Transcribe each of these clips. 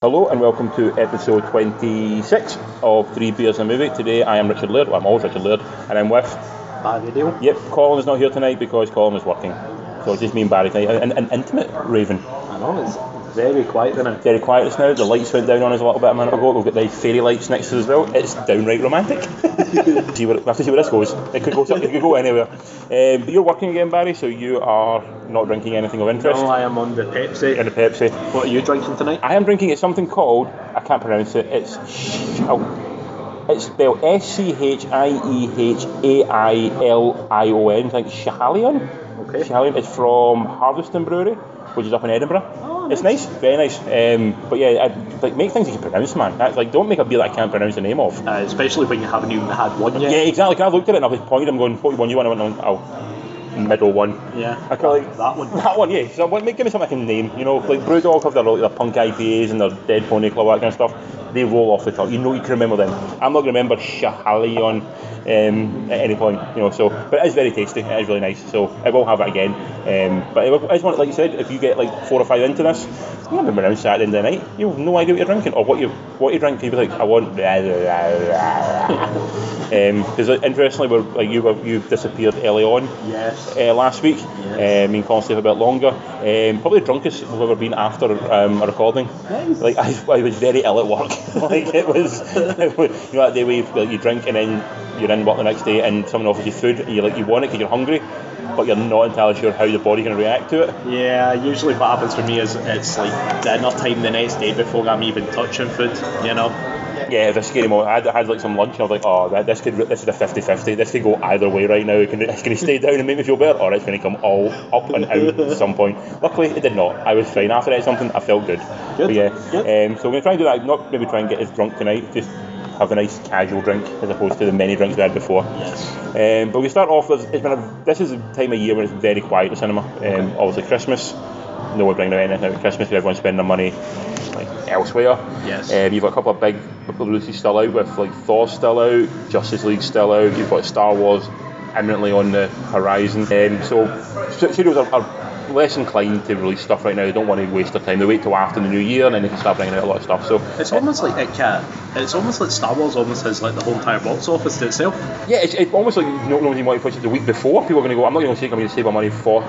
Hello and welcome to episode 26 of Three Beers and a Movie. Today I am Richard Laird, well, I'm always Richard Laird, and I'm with, Barry Deal. yep, Colin is not here tonight because Colin is working. So it's just me and Barry tonight. An, an intimate raven. I know, it's very quiet tonight. Very quiet just now. The lights went down on us a little bit a minute ago. We've got the fairy lights next to us as well. It's downright romantic. see where, we have to see where this goes. It could go, it could go anywhere. Um, but you're working again, Barry, so you are not drinking anything of interest. No, I am on the Pepsi. And the Pepsi. What are you drinking tonight? I am drinking it's something called I can't pronounce it. It's oh, it's spelled S C H I E H A I L I O N. I think Schalion. Okay. Schalion. It's from Harviestoun Brewery, which is up in Edinburgh. Oh, It's nice, very nice. Um, but yeah, I, like make things you can pronounce, man. That's like don't make a beer that I can't pronounce the name of. Uh, especially when you haven't even had one yet. Yeah, exactly. I looked at it and I was pointing. I'm going, what one you want? I went, oh, middle one. Yeah. I like that one. That one, yeah. So what- give me something I can name. You know, like Brewdog have their, their punk IPAs and their Dead Pony Club, that kind of stuff. They roll off the tongue. You know, you can remember them. I'm not going to remember Schahalion um, at any point. You know, so but it is very tasty. It is really nice. So I will have it again. Um, but it is one, like you said, if you get like four or five into this, you remember around Saturday night, you have no idea what you're drinking or what you what you drink. People like I want. Because interestingly, we're, like you were, you disappeared early on Yes. Uh, last week. Yes. Um, me and Colin stayed a bit longer. Um, probably the drunkest we've ever been after um, a recording. Nice. Like I, I was very ill at work. like it was, it was, you know that day where you, like, you drink and then you're in work the next day and someone offers you food and you like you want it because you're hungry, but you're not entirely sure how your body's going to react to it. Yeah, usually what happens for me is it's like dinner time the next day before I'm even touching food, you know? Yeah, it was a scary moment. I had, I had like some lunch and I was like, oh, that, this could this is a 50-50. This could go either way right now. It can, it's going to stay down and make me feel better, or it's going to come all up and out at some point. Luckily, it did not. I was fine. After I something, I felt good. Good, But yeah, good. Um, so we're going to try and do that. Not maybe try and get as drunk tonight. Just have a nice casual drink as opposed to the many drinks we had before. Yes. Um, but we start off with it's been a, this is a time of year when it's very quiet at cinema. Um, obviously Christmas, no one bringing out anything at Christmas. Everyone's spending their money like elsewhere. Yes. Um, you've got a couple of big releases still out with like Thor still out, Justice League still out. You've got Star Wars imminently on the horizon. Um, so stu- studios are, are less inclined to release stuff right now. They don't want to waste their time. They wait till after the new year and then they can start bringing out a lot of stuff. So It's almost like it can. It's almost like Star Wars almost has like the whole entire box office to itself. Yeah, it's, it's almost like you know what push it the week before. People are going to go, I'm not going to say I'm going to save my money for.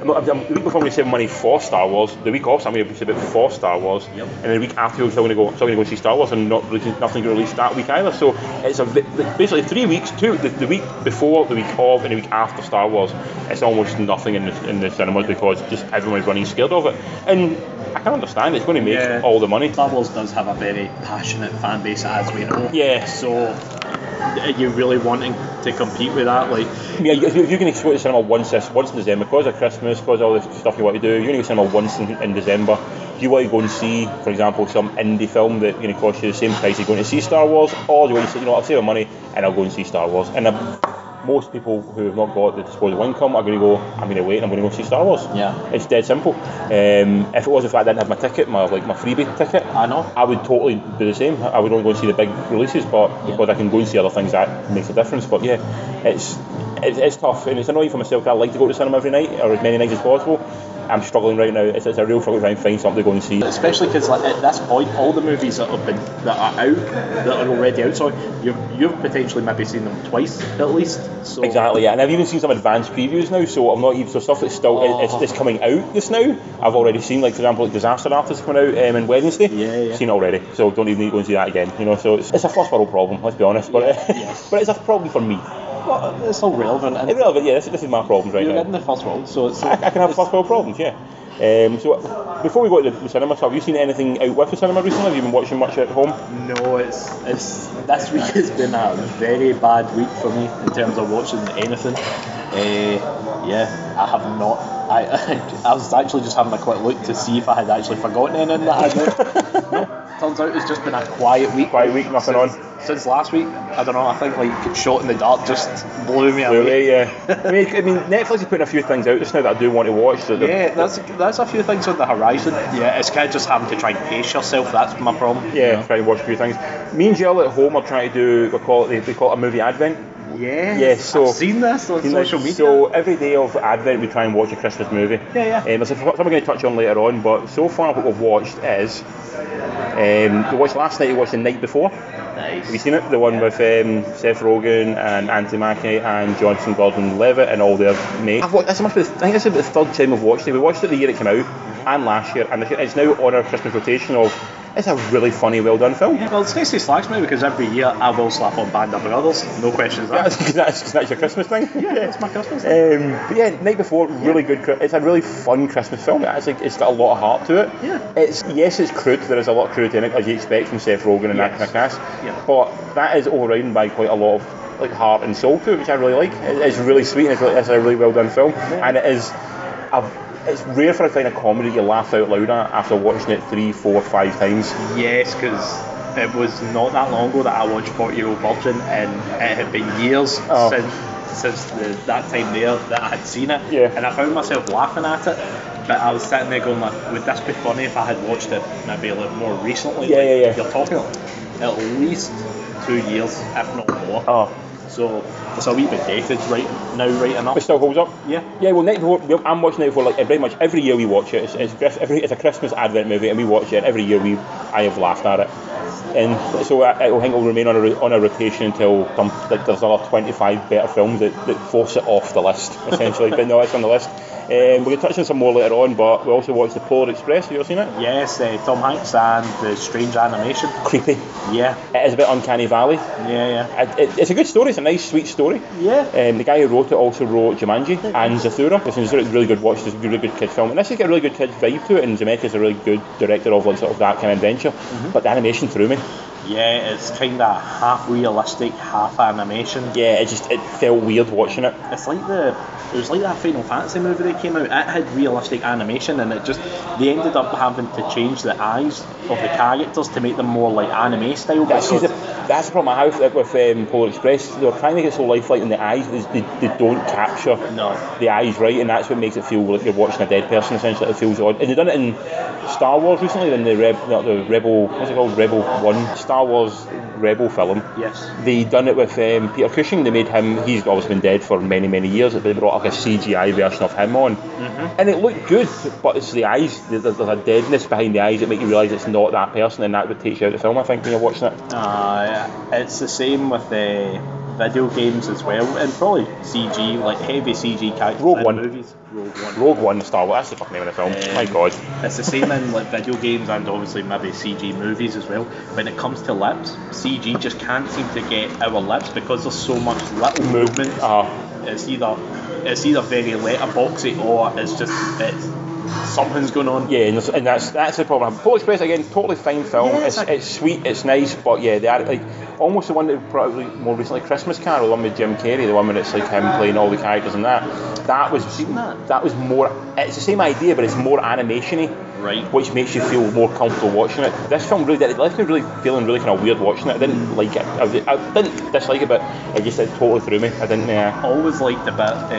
I'm the week before I'm going to save money for Star Wars. The week off, I'm going to save it for Star Wars. Yep. And then the week after, you're still going to go, still going to go see Star Wars and not nothing to release that week either. So it's a basically three weeks, two the, the week before, the week of, and the week after Star Wars. It's almost nothing in the, in the cinemas because just everyone's running scared of it. And I can understand it's going to make Yeah. all the money. Star Wars does have a very passionate fan base, as we know. Yeah. So, are you really wanting to compete with that? Like, Yeah, if you- if you're going to go to cinema once this, once in December, because of Christmas, because of all the stuff you want to do, you're going to go to cinema once in, in December. Do you want to go and see, for example, some indie film that going to cost you the same price as going to see Star Wars, or do you want to say, you know, I'll save my money and I'll go and see Star Wars? And uh, most people who have not got the disposable income are going to go, I'm going to wait and I'm going to go see Star Wars. Yeah. It's dead simple. Um, if it was the fact I didn't have my ticket, my like my freebie ticket, I know. I would totally do the same. I would only go and see the big releases, but because I can go and see other things, that makes a difference. But yeah, it's it's, it's tough, and it's annoying for myself. I like to go to the cinema every night or as many nights as possible. I'm struggling right now. It's, it's a real struggle trying to find something to go and see. Especially because like, at this point, all the movies that have been that are out, that are already out, So you've you've potentially maybe seen them twice at least. So Exactly, yeah, and I've even seen some advanced previews now, so I'm not even so stuff that's still Oh. it's, it's coming out just now. I've already seen, like for example, like Disaster Artist coming out um, on Wednesday. Yeah, yeah. Seen it already, so don't even need to go and see that again. You know, so it's, it's a first world problem. Let's be honest, but yes. but it's a problem for me. Well, it's all relevant. Irrelevant, yeah. This, this is my problems right you're now. in the first world, so it's. I, I can have first world problems, yeah. Um, so before we go to the, the cinema, so have you seen anything out with the cinema recently? Have you been watching much at home? No, it's it's this week has been a very bad week for me in terms of watching anything. Uh, yeah, I have not. I I was actually just having a quick look to see if I had actually forgotten anything that I had. no, turns out it's just been a quiet week. Quiet week, nothing since, on. Since last week, I don't know. I think like shot in the dark just blew me away. Really, yeah. I mean, I mean, Netflix is putting a few things out just now that I do want to watch. They're- Yeah, that's that's a few things on the horizon. Yeah, it's kind of just having to try and pace yourself. That's my problem. Yeah, trying to watch a few things. Me and Jill at home are trying to do, we call it, they, they call it a movie advent. Yeah. Yes, so- I've seen this on social media. So every day of Advent we try and watch a Christmas movie. Yeah, yeah. Um, there's something we're going to touch on later on, but so far what we've watched is Um, we watched last night. We watched the night before. Nice. Have you seen it? The one with um, Seth Rogen and Anthony Mackie and Joseph Gordon-Levitt and all their mates. I've watched, this must be, the- I think this is the third time we've watched it. We watched it the year it came out and last year, and it's now on our Christmas rotation of. It's a really funny, well done film. Well, it's nice to slags me because every year I will slap on Band of Brothers. No questions asked. That's, that's, that's your Christmas thing. Yeah, it's my Christmas. thing. Um, but yeah, night before, really good. It's a really fun Christmas film. It's like it's got a lot of heart to it. Yeah. It's yes, it's crude. There is a lot of crude in it, as you expect from Seth Rogen and that Yes. kind of cast. Yeah. But that is overridden by quite a lot of like heart and soul to it, which I really like. It- It's really sweet and it's, really, it's a really well done film. And it is. A, it's rare for a kind of comedy you laugh out loud at after watching it three, four, five times. Yes, because it was not that long ago that I watched 40 Year Old Virgin, and it had been years Oh. since since the, that time there that I had seen it. Yeah. And I found myself laughing at it, but I was sitting there going like, would this be funny if I had watched it maybe a little more recently? Yeah, like, yeah, yeah. You're talking at least two years, if not more. Oh, So it's a wee bit dated right now, right enough. it still holds up. Yeah. Yeah, well, night before, I'm watching night before like pretty much every year we watch it. It's, it's, every, it's a Christmas advent movie, and we watch it every year. We I have laughed at it, and so uh, I, I think it will remain on a on a rotation until some, like there's another 25 better films that, that force it off the list essentially. but no, it's on the list. Um, to touch on some more later on, but we also watched the Polar Express. Have you ever seen it? Yes, uh, Tom Hanks and the strange animation. Creepy. Yeah, It is a bit uncanny valley. yeah, yeah. It, it, it's a good story. It's a nice, sweet story. Yeah. Um, the guy who wrote it also wrote Jumanji and Zathura, is a really good watch. It's a really good kid film, and this has got a really good kids vibe to it. And Zemeckis is a really good director of like sort of that kind of adventure. But the animation threw me. Yeah, it's kind of half realistic, half animation. Yeah, it just it felt weird watching it. It's like the it was like that Final Fantasy movie that came out. It had realistic animation, and it just they ended up having to change the eyes of the characters to make them more like anime style. That's, the, that's the problem I have with um, Polar Express. They're trying to get so lifelike in the eyes, they, they, they don't capture No. the eyes right, and that's what makes it feel like you're watching a dead person. Essentially, it feels odd. And they've done it in Star Wars recently, in the Reb, the Rebel, what's it called, Rebel One, Star Wars Rebel film. yes, They done it with um, Peter Cushing. They made him. He's obviously been dead for many, many years. They brought like a CGI version of him on, and it looked good. But it's the eyes. There's, there's a deadness behind the eyes that make you realise it's not that person, and that would take you out of the film. I think when you're watching it. uh, yeah. it's the same with uh, video games as well, and probably CG, like heavy CG characters Rogue in One. movies. Rogue One. Rogue One, Star Wars. That's the fucking name of the film. Um, My God. It's the same in like video games and obviously maybe CG movies as well. When it comes to lips, CG just can't seem to get our lips because there's so much little movement. Uh, It's either it's either very letterboxy or it's just it's something's going on. yeah, and, and that's that's the problem. Polar Express again, totally fine film. Yeah, it's, it's it's sweet, it's nice, but yeah, they are like almost the one that probably more recently Christmas Carol, the one with Jim Carrey, the one where it's like him playing all the characters and that. That was seen that? was more. It's the same idea, but it's more animation-y. Right. which makes you feel more comfortable watching it. This film really did. It left me really feeling really kind of weird watching it. I didn't like it. I, I didn't dislike it, but it just it totally threw me. I didn't. Uh, Always liked the bit uh,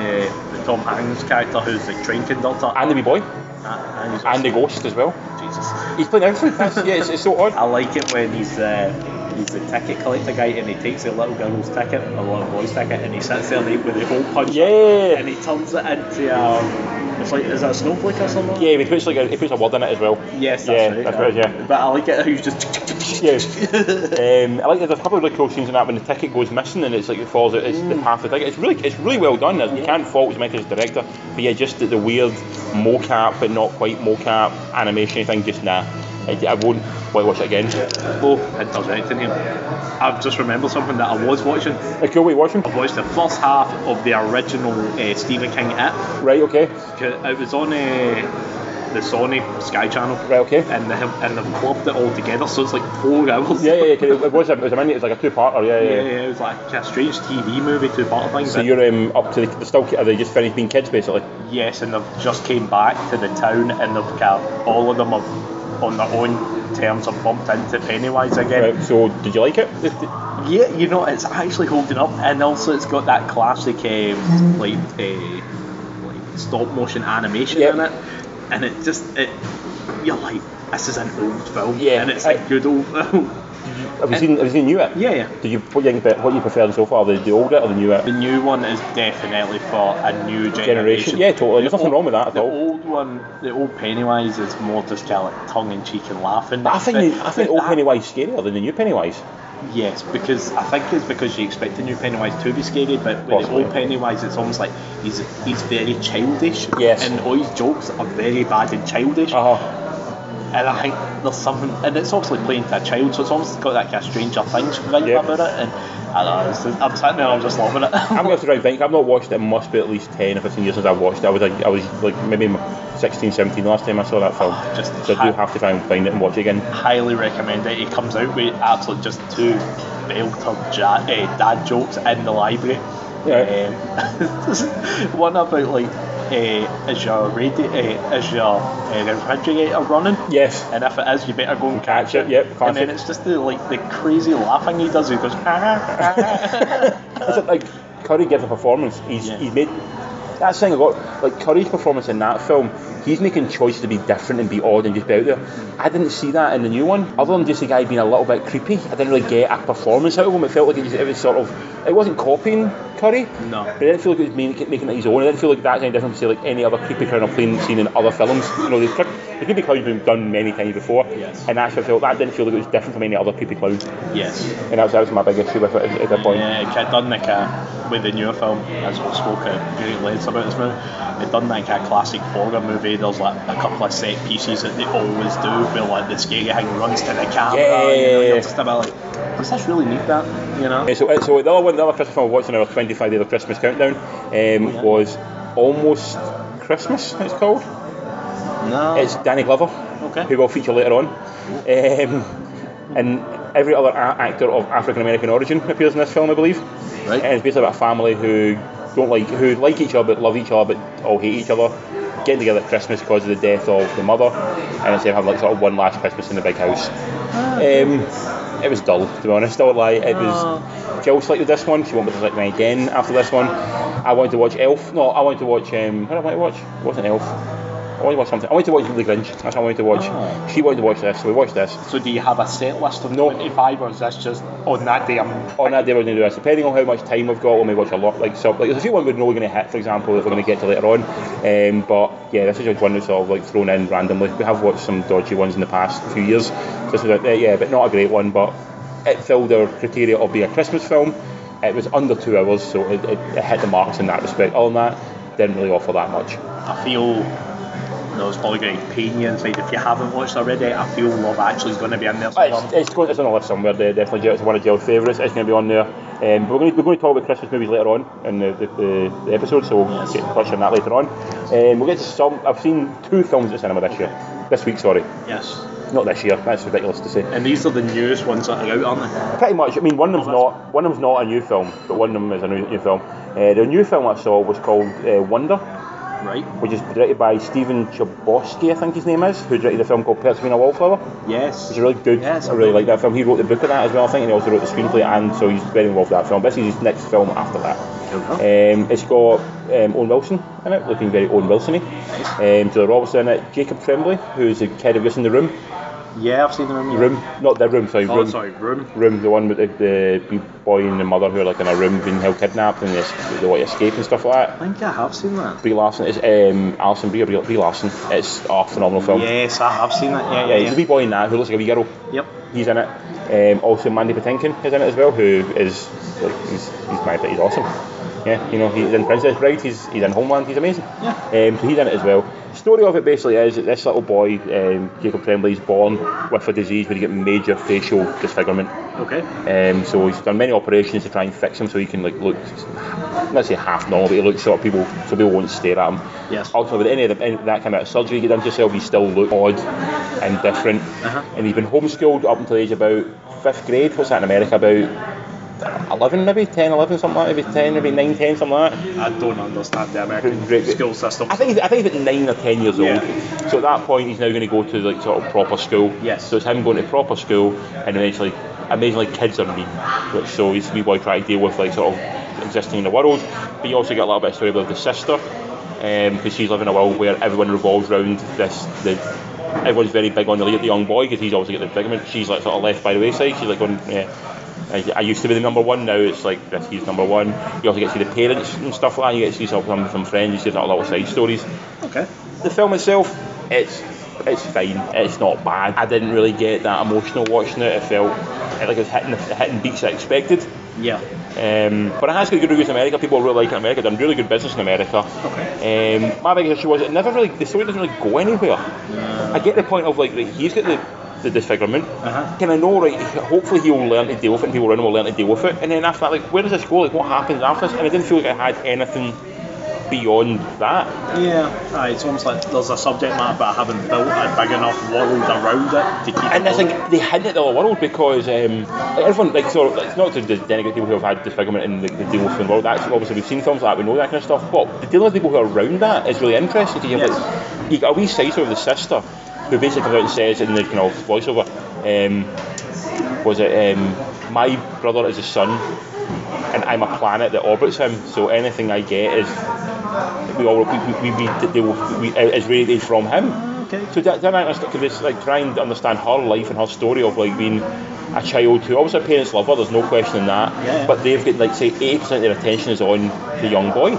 the Tom Hanks character who's the train conductor. and the wee boy, and and the ghost as well. Jesus. He's playing everything. Yeah, it's, it's so odd. I like it when he's uh, he's the ticket collector guy and he takes a little girl's ticket, a little boy's ticket, and he sits there and he, with the hole punch Yeah. and he turns it into um, it's like is that a snowflake or something? Yeah, he puts like a, he puts a word in it as well. Yes, that's yeah, right. that's right. Yeah. But I like it how he's just Yeah. um, I like that there's a couple of really cool scenes in that when the ticket goes missing and it's like it falls out. It's the half the ticket. It's really it's really well done. You can't fault Zemeckis' as director, but yeah, just the, the weird mocap but not quite mocap animation thing. Just nah. I, I won't to watch it again. Oh, it does anything here. I've just remembered something that I was watching. A cool way watching. I watched the first half of the original uh, Stephen King It. Right. Okay. It was on uh, the Sony Sky Channel. Right. Okay. And they have and they've clubbed it all together, so it's like four hours. Yeah, yeah, yeah. It was a, it was a mini. It was like a two-parter. Yeah, Yeah, yeah. yeah, it was like a strange TV movie, two part thing. So you're um, up to the, the still. Are they just finished being kids basically? yes, and they've just came back to the town, and they've got all of them have, on their own terms have bumped into Pennywise again. Right. So did you like it? Yeah, you know, it's actually holding up, and also it's got that classic um, like uh, like stop motion animation Yep. in it, and it just it you're like this is an old film, Yeah, and it's I- a good old film. Have you seen Have you seen New It? Yeah, yeah. Did you what you what you prefer so far? The, the old It or the New It? The new one is definitely for a new generation. Generation. Yeah, totally. There's The nothing old- wrong with that at the all. old one, the old Pennywise is more just kind of like tongue in cheek and laughing. But I think the, I think old that- Pennywise is scarier than the new Pennywise. Yes, because I think it's because you expect the new Pennywise to be scary, but with Possibly. the old Pennywise, it's almost like he's he's very childish. Yes. And all his jokes are very bad and childish. Uh huh. And I think there's something, and it's obviously playing to a child, so it's almost got that kind of Stranger Things vibe Yep. about it. And I don't know, I'm sitting there, I'm just loving it. I'm going to try and think. I've not watched it. It must be at least 10 or 15 years since I watched it. I was like, I was like maybe 16, 17 last time I saw that film. Oh, just so I do have to try and find it and watch it again. highly recommend it. It comes out with absolutely just two belter ja- eh, dad jokes in the library. Um, one about like, Eh, is your radi- uh, eh, is your uh, eh, refrigerator running? Yes. And if it is, you better go and Catch catch it, it. yep, And classic. then it's just the like the crazy laughing he does. He goes. Ah, ah, ah, it's like, like Curry gives a performance. He's Yeah. he's made that's the thing I got. Like Curry's performance in that film, he's making choices to be different and be odd and just be out there. I didn't see that in the new one. Other than just the guy being a little bit creepy, I didn't really get a performance out of him. It felt like it was, it was sort of it wasn't copying Curry. No. But I didn't feel like it was making, making it his own. I didn't feel like that's any different to say like any other creepy I've seen seen in other films. You know, the, cre- the creepy clown's been done many times before. Yes. And that's what I felt that didn't feel like it was different from any other creepy clown. yes. And that was, that was my big issue with it at, at that point. Yeah, it done like a, with the newer film, as we spoke at great lengths about this movie, it done like a classic horror movie. There's like a couple of set pieces that they always do, where like the scary thing runs to the camera. Yeah, you know, yeah, you're just a bit like, does this really need that? You know? Uh, so, uh, so the other one, the other Christmas film I watched on our 25 days of Christmas countdown um, yeah. was Almost Christmas. It's called. No. It's Danny Glover, Okay. who will feature later on, um, and every other a- actor of African American origin appears in this film, I believe. Right. And it's basically about a family who don't like, who like each other but love each other but all hate each other. Getting together at Christmas because of the death of the mother, and instead of having like sort of one last Christmas in the big house. Um, it was dull, to be honest. I won't lie. It was. Jill selected this one. She wanted to select me again after this one. I wanted to watch Elf. No, I wanted to watch. Um, what did I want to watch? It wasn't Elf. I wanted to watch something. I wanted to watch The Grinch. That's what I wanted to watch. Oh. She wanted to watch this, so we watched this. So do you have a set list of No. 25 or is this just on that day I'm On that day, we're going to do this. Depending on how much time we've got, we may watch a lot. Like so, like there's a few ones we know we're going to hit, for example, that we're going to get to later on. Um, but yeah, this is just one that's sort of like thrown in randomly. We have watched some dodgy ones in the past few years. This was a, uh, yeah, but not a great one. But it filled our criteria of being a Christmas film. It was under two hours, so it, it, it hit the marks in that respect. Other than that, didn't really offer that much. I feel no, it's probably going to pain you inside if you haven't watched already. I feel Love Actually is going to be in there somewhere. It's, it's, going, it's on the list somewhere. There, definitely, it's one of Jill's favourites. It's going to be on there. Um, but we're going, to, we're going to talk about Christmas movies later on in the, the, the, the episode, so we'll Yes. get touch on that later on. Um, we'll get to some. I've seen two films at cinema this year. This week, sorry, Yes. not this year. That's ridiculous to say. And these are the newest ones that are out, aren't they? Pretty much. I mean, one of them's Oh, not one of them's not a new film, but one of them is a new, new film. Uh, the new film I saw was called uh, Wonder? Right. which is directed by Stephen Chbosky, I think his name is, who directed a film called Perks Being a Wallflower. Yes. It's really good. Yes, I really like that film. He wrote the book of that as well, I think, and he also wrote the screenplay, and so he's very involved with that film. This is his next film after that. Um, it's got um, Owen Wilson in it, looking very Owen Wilson-y. Um, Julia Roberts in it. Jacob Tremblay, who's the kid who was in the room. Yeah, I've seen them. Yeah. Room, not the room, sorry, Oh, room. sorry, Room. Room, the one with the, the boy and the mother who are like in a room being held kidnapped and they, they want to escape and stuff like that. I think I have seen that. Brie Larson, it's um, Alison Brie, Brie, Brie Larson. It's a phenomenal film. Yes, I have seen that. Yeah, Yeah, yeah, he's yeah. a wee boy in that who looks like a wee girl. Yep. He's in it. Um, also, Mandy Patinkin is in it as well, who is like he's he's my he's awesome. Yeah, you know he's in Princess Bride. He's he's in Homeland. He's amazing. Yeah. Um, so he's in it as well. Story of it basically is that this little boy, um, Jacob Tremblay, is born with a disease where he get major facial disfigurement. Okay. Um, so he's done many operations to try and fix him so he can like look, not say half normal, but he looks sort of people so people won't stare at him. Yes. Ultimately, with any of the, any, that kind of surgery he done to himself, he still look odd and different. Uh-huh. And he's been homeschooled up until the age about fifth grade. What's that in America? About 11 maybe, 10, 11, something like that, maybe 10, maybe 9, 10, something like that. I don't understand the American Great. school system. I think he's, I think he's about nine or ten years old. Yeah. So at that point, he's now going to go to like sort of proper school. Yes. So it's him going to proper school, and eventually, amazingly, kids are mean. Which so he's a wee boy trying to deal with like sort of existing in the world. But you also get a little bit of story about the sister, um, because she's living in a world where everyone revolves around this the everyone's very big on the, the young boy because he's obviously got the predicament. She's like sort of left by the wayside. She's like going, yeah. I, I used to be the number one. Now it's like this. He's number one. You also get to see the parents and stuff like that. You get to see some some, friends. You see little, little side stories. Okay. The film itself, it's it's fine. It's not bad. I didn't really get that emotional watching it. It felt like it was hitting the hitting beats I expected. Yeah. Um, but it has got good reviews in America. People really like it in America. Done really good business in America. Okay. Um, my biggest issue was it never really the story doesn't really go anywhere. I get the point of like he's got the the disfigurement. Uh-huh. Can I know right? Hopefully he'll learn to deal with it, and people around him will learn to deal with it. And then after that, like where does this go? Like what happens after this? And I didn't feel like I had anything beyond that. Yeah. Aye, it's almost like there's a subject matter, but I haven't built a big enough world around it to keep. And I think they hint at the other world because um, like everyone, like, so it's not to denigrate people who have had disfigurement and the, the deal with the world. That's obviously we've seen films like that, we know that kind of stuff. But the dealing with people who are around that is really interesting. You, have, Yes. like, you got a wee side of the sister who basically out and says in the kind of voiceover, um, was it um, my brother is the sun and I'm a planet that orbits him, so anything I get is we all we, we, we, we, we, we is radiated from him. Okay. So that, that I just like trying to understand her life and her story of like being a child who obviously parents love her, there's no question in that. Yeah. But they've got like say eighty percent of their attention is on the young boy.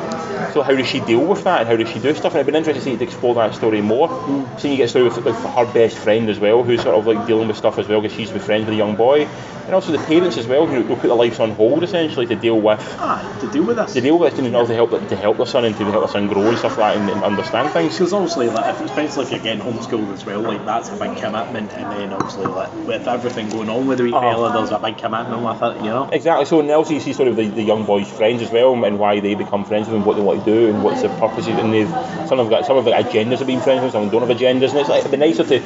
So how does she deal with that and how does she do stuff? And I've been interested to see to explore that story more. Mm. Seeing you get a story with, with her best friend as well, who's sort of like dealing with stuff as well because she's with friends with a young boy. And also the parents as well, who will put their lives on hold essentially to deal with Aye, to deal with this. to deal with it and also to help to help their son and to help their son grow and stuff like that and, and understand things. Because obviously, like, if, especially if you're getting homeschooled as well, like that's a big commitment. And then obviously, like with everything going on with the wee oh, fella, there's a big commitment with it, you know. Exactly. So now you see sort of the, the young boys' friends as well, and why they become friends with them, what they want to do, and what's the purpose. And they've some have got some have got agendas of being friends with, some don't have agendas, and it's like it'd be nicer to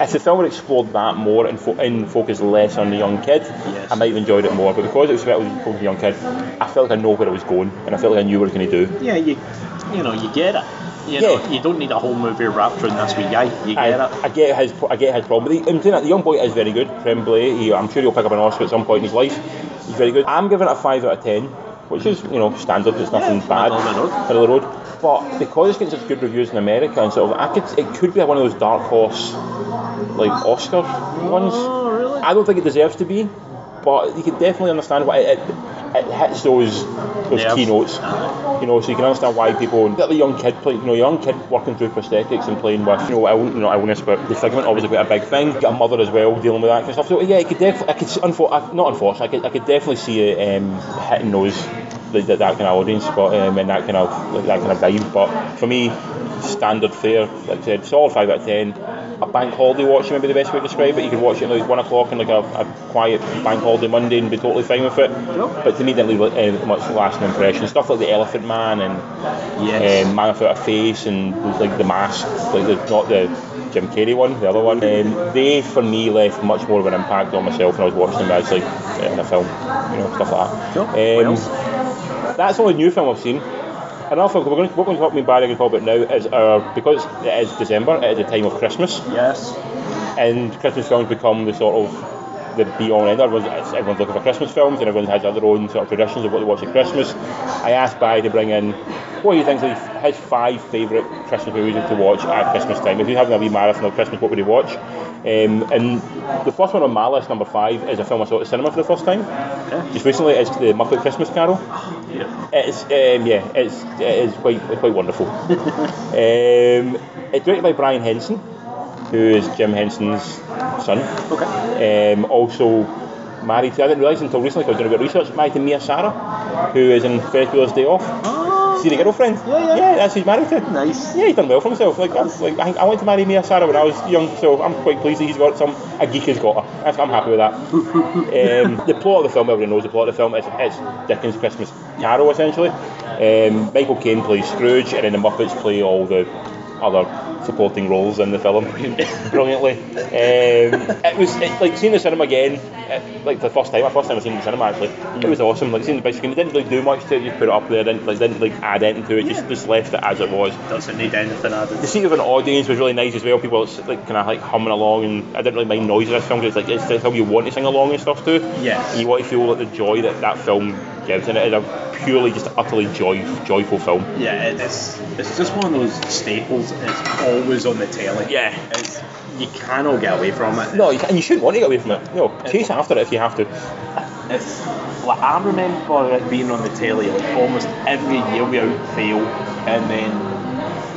if the film had explored that more and, fo- and focused less on the young kid. Yes. I might have enjoyed it more, but because it was about focused on the young kid, I felt like I know where it was going, and I felt like I knew what it was going to do. Yeah, you, you know, you get it. You know, Yeah. you don't need a whole movie wrapped around this wee guy. You get I, it. I get his I get his problem. But the, I'm saying that the young boy is very good. Tremblay, he, I'm sure he'll pick up an Oscar at some point in his life. He's very good. I'm giving it a five out of ten, which is you know standard. It's nothing Yeah, bad. middle of the road. Middle of the road. But because it's getting such good reviews in America and sort of, I could it could be one of those dark horse like Oscar ones. Oh, really? I don't think it deserves to be, but you can definitely understand why it, it, it hits those those Nerves. keynotes. You know, so you can understand why people the young kid play, you know, young kid working through prosthetics and playing with, you know, Ill, you know, illness, but disfigurement obviously quite a big thing. Get a mother as well dealing with that kind of stuff. So yeah, I could definitely, I could, not unfortunately, I could, I could definitely see it um, hitting those. That, that, that kind of audience, but um, and that kind of like, that kind of vibe. But for me, standard fare, like I said, solid five out of ten. A bank holiday watch, maybe the best way to describe it. You could watch it at like one o'clock and like a, a quiet bank holiday Monday and be totally fine with it. Yep. But to me, didn't leave uh, much lasting impression. Stuff like the Elephant Man and Yes. um, Man Without a Face and like the Mask, like the, not the Jim Carrey one, the other one. Um, they for me left much more of an impact on myself when I was watching them as like in a film, you know, stuff like that. Cool. Um, that's the only new film I've seen. Another also, we're going to, what we're going to talk me Barry going to talk about now is our because it is December, it is the time of Christmas, Yes. and Christmas films become the sort of the be all and end. Everyone's, everyone's looking for Christmas films, and everyone has their own sort of traditions of what they watch at Christmas. I asked Barry to bring in what he thinks are his five favourite Christmas movies to watch at Christmas time. If he's having a wee marathon of Christmas, what would you watch? Um, and the first one on my list, number five, is a film I saw at the cinema for the first time. Okay. Just recently, it's the Muppet Christmas Carol. Yeah. It's um, yeah, it's it is quite quite wonderful. um, it's directed by Brian Henson, who is Jim Henson's son. Okay. Um, also married to I didn't realise until recently I was doing a bit of research. Married to Mia Sara, who is in Ferris Bueller's Day Off. Oh, See the girlfriend? Yeah, yeah. Yeah, that's he's married to. nice. Yeah, he's done well for himself. Like, like I, I wanted to marry Mia Sara when I was young, so I'm quite pleased that he's got some. A geek has got her. That's, I'm happy with that. um, the plot of the film, everyone knows the plot of the film. It's, it's Dickens' Christmas Carol, essentially. Um, Michael Caine plays Scrooge, and then the Muppets play all the other supporting roles in the film brilliantly. Um, it was it, like seeing the cinema again, it, like the first time, my first time I've seen the cinema actually. It was awesome. Like seeing the big screen, it didn't really do much to it. Just put it up there, didn't like didn't like add anything to it. Just just left it as it was. Doesn't need anything added. The seat of an audience was really nice as well. People were like kind of like humming along, and I didn't really mind noise in this film 'cause it's like it's the film you want to sing along and stuff to. Yeah. You want to feel like the joy that that film gives, and it is a purely just utterly joy, joyful film. Yeah, it's it's just one of those staples. It's always on the telly. Yeah. It's, you cannot get away from it. No, you, can, and you shouldn't want to get away from it. No, chase after it if you have to. It's like I remember it being on the telly like almost every year without fail, and then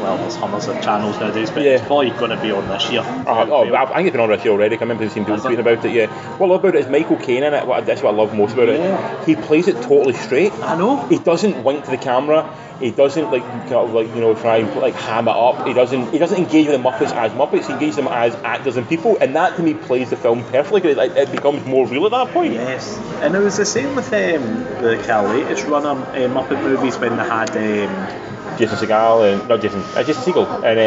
well, there's hundreds of channels nowadays, but it's Yeah. probably going to be on this year. Oh, oh. I think it's been on this year already. I remember seeing people tweeting about it. Yeah. What I love about it is Michael Caine in it. What, that's what I love most about Yeah. it. He plays it totally straight. I know. He doesn't wink to the camera. He doesn't like kind of like you know try and like ham it up. He doesn't. He doesn't engage with the Muppets as Muppets. He engages them as actors and people, and that to me plays the film perfectly. It, like, it becomes more real at that point. Yes, and it was the same with um, the kind of latest run of uh, Muppet movies when they had um, Jason Segel and not Jason, uh, Jason Segel and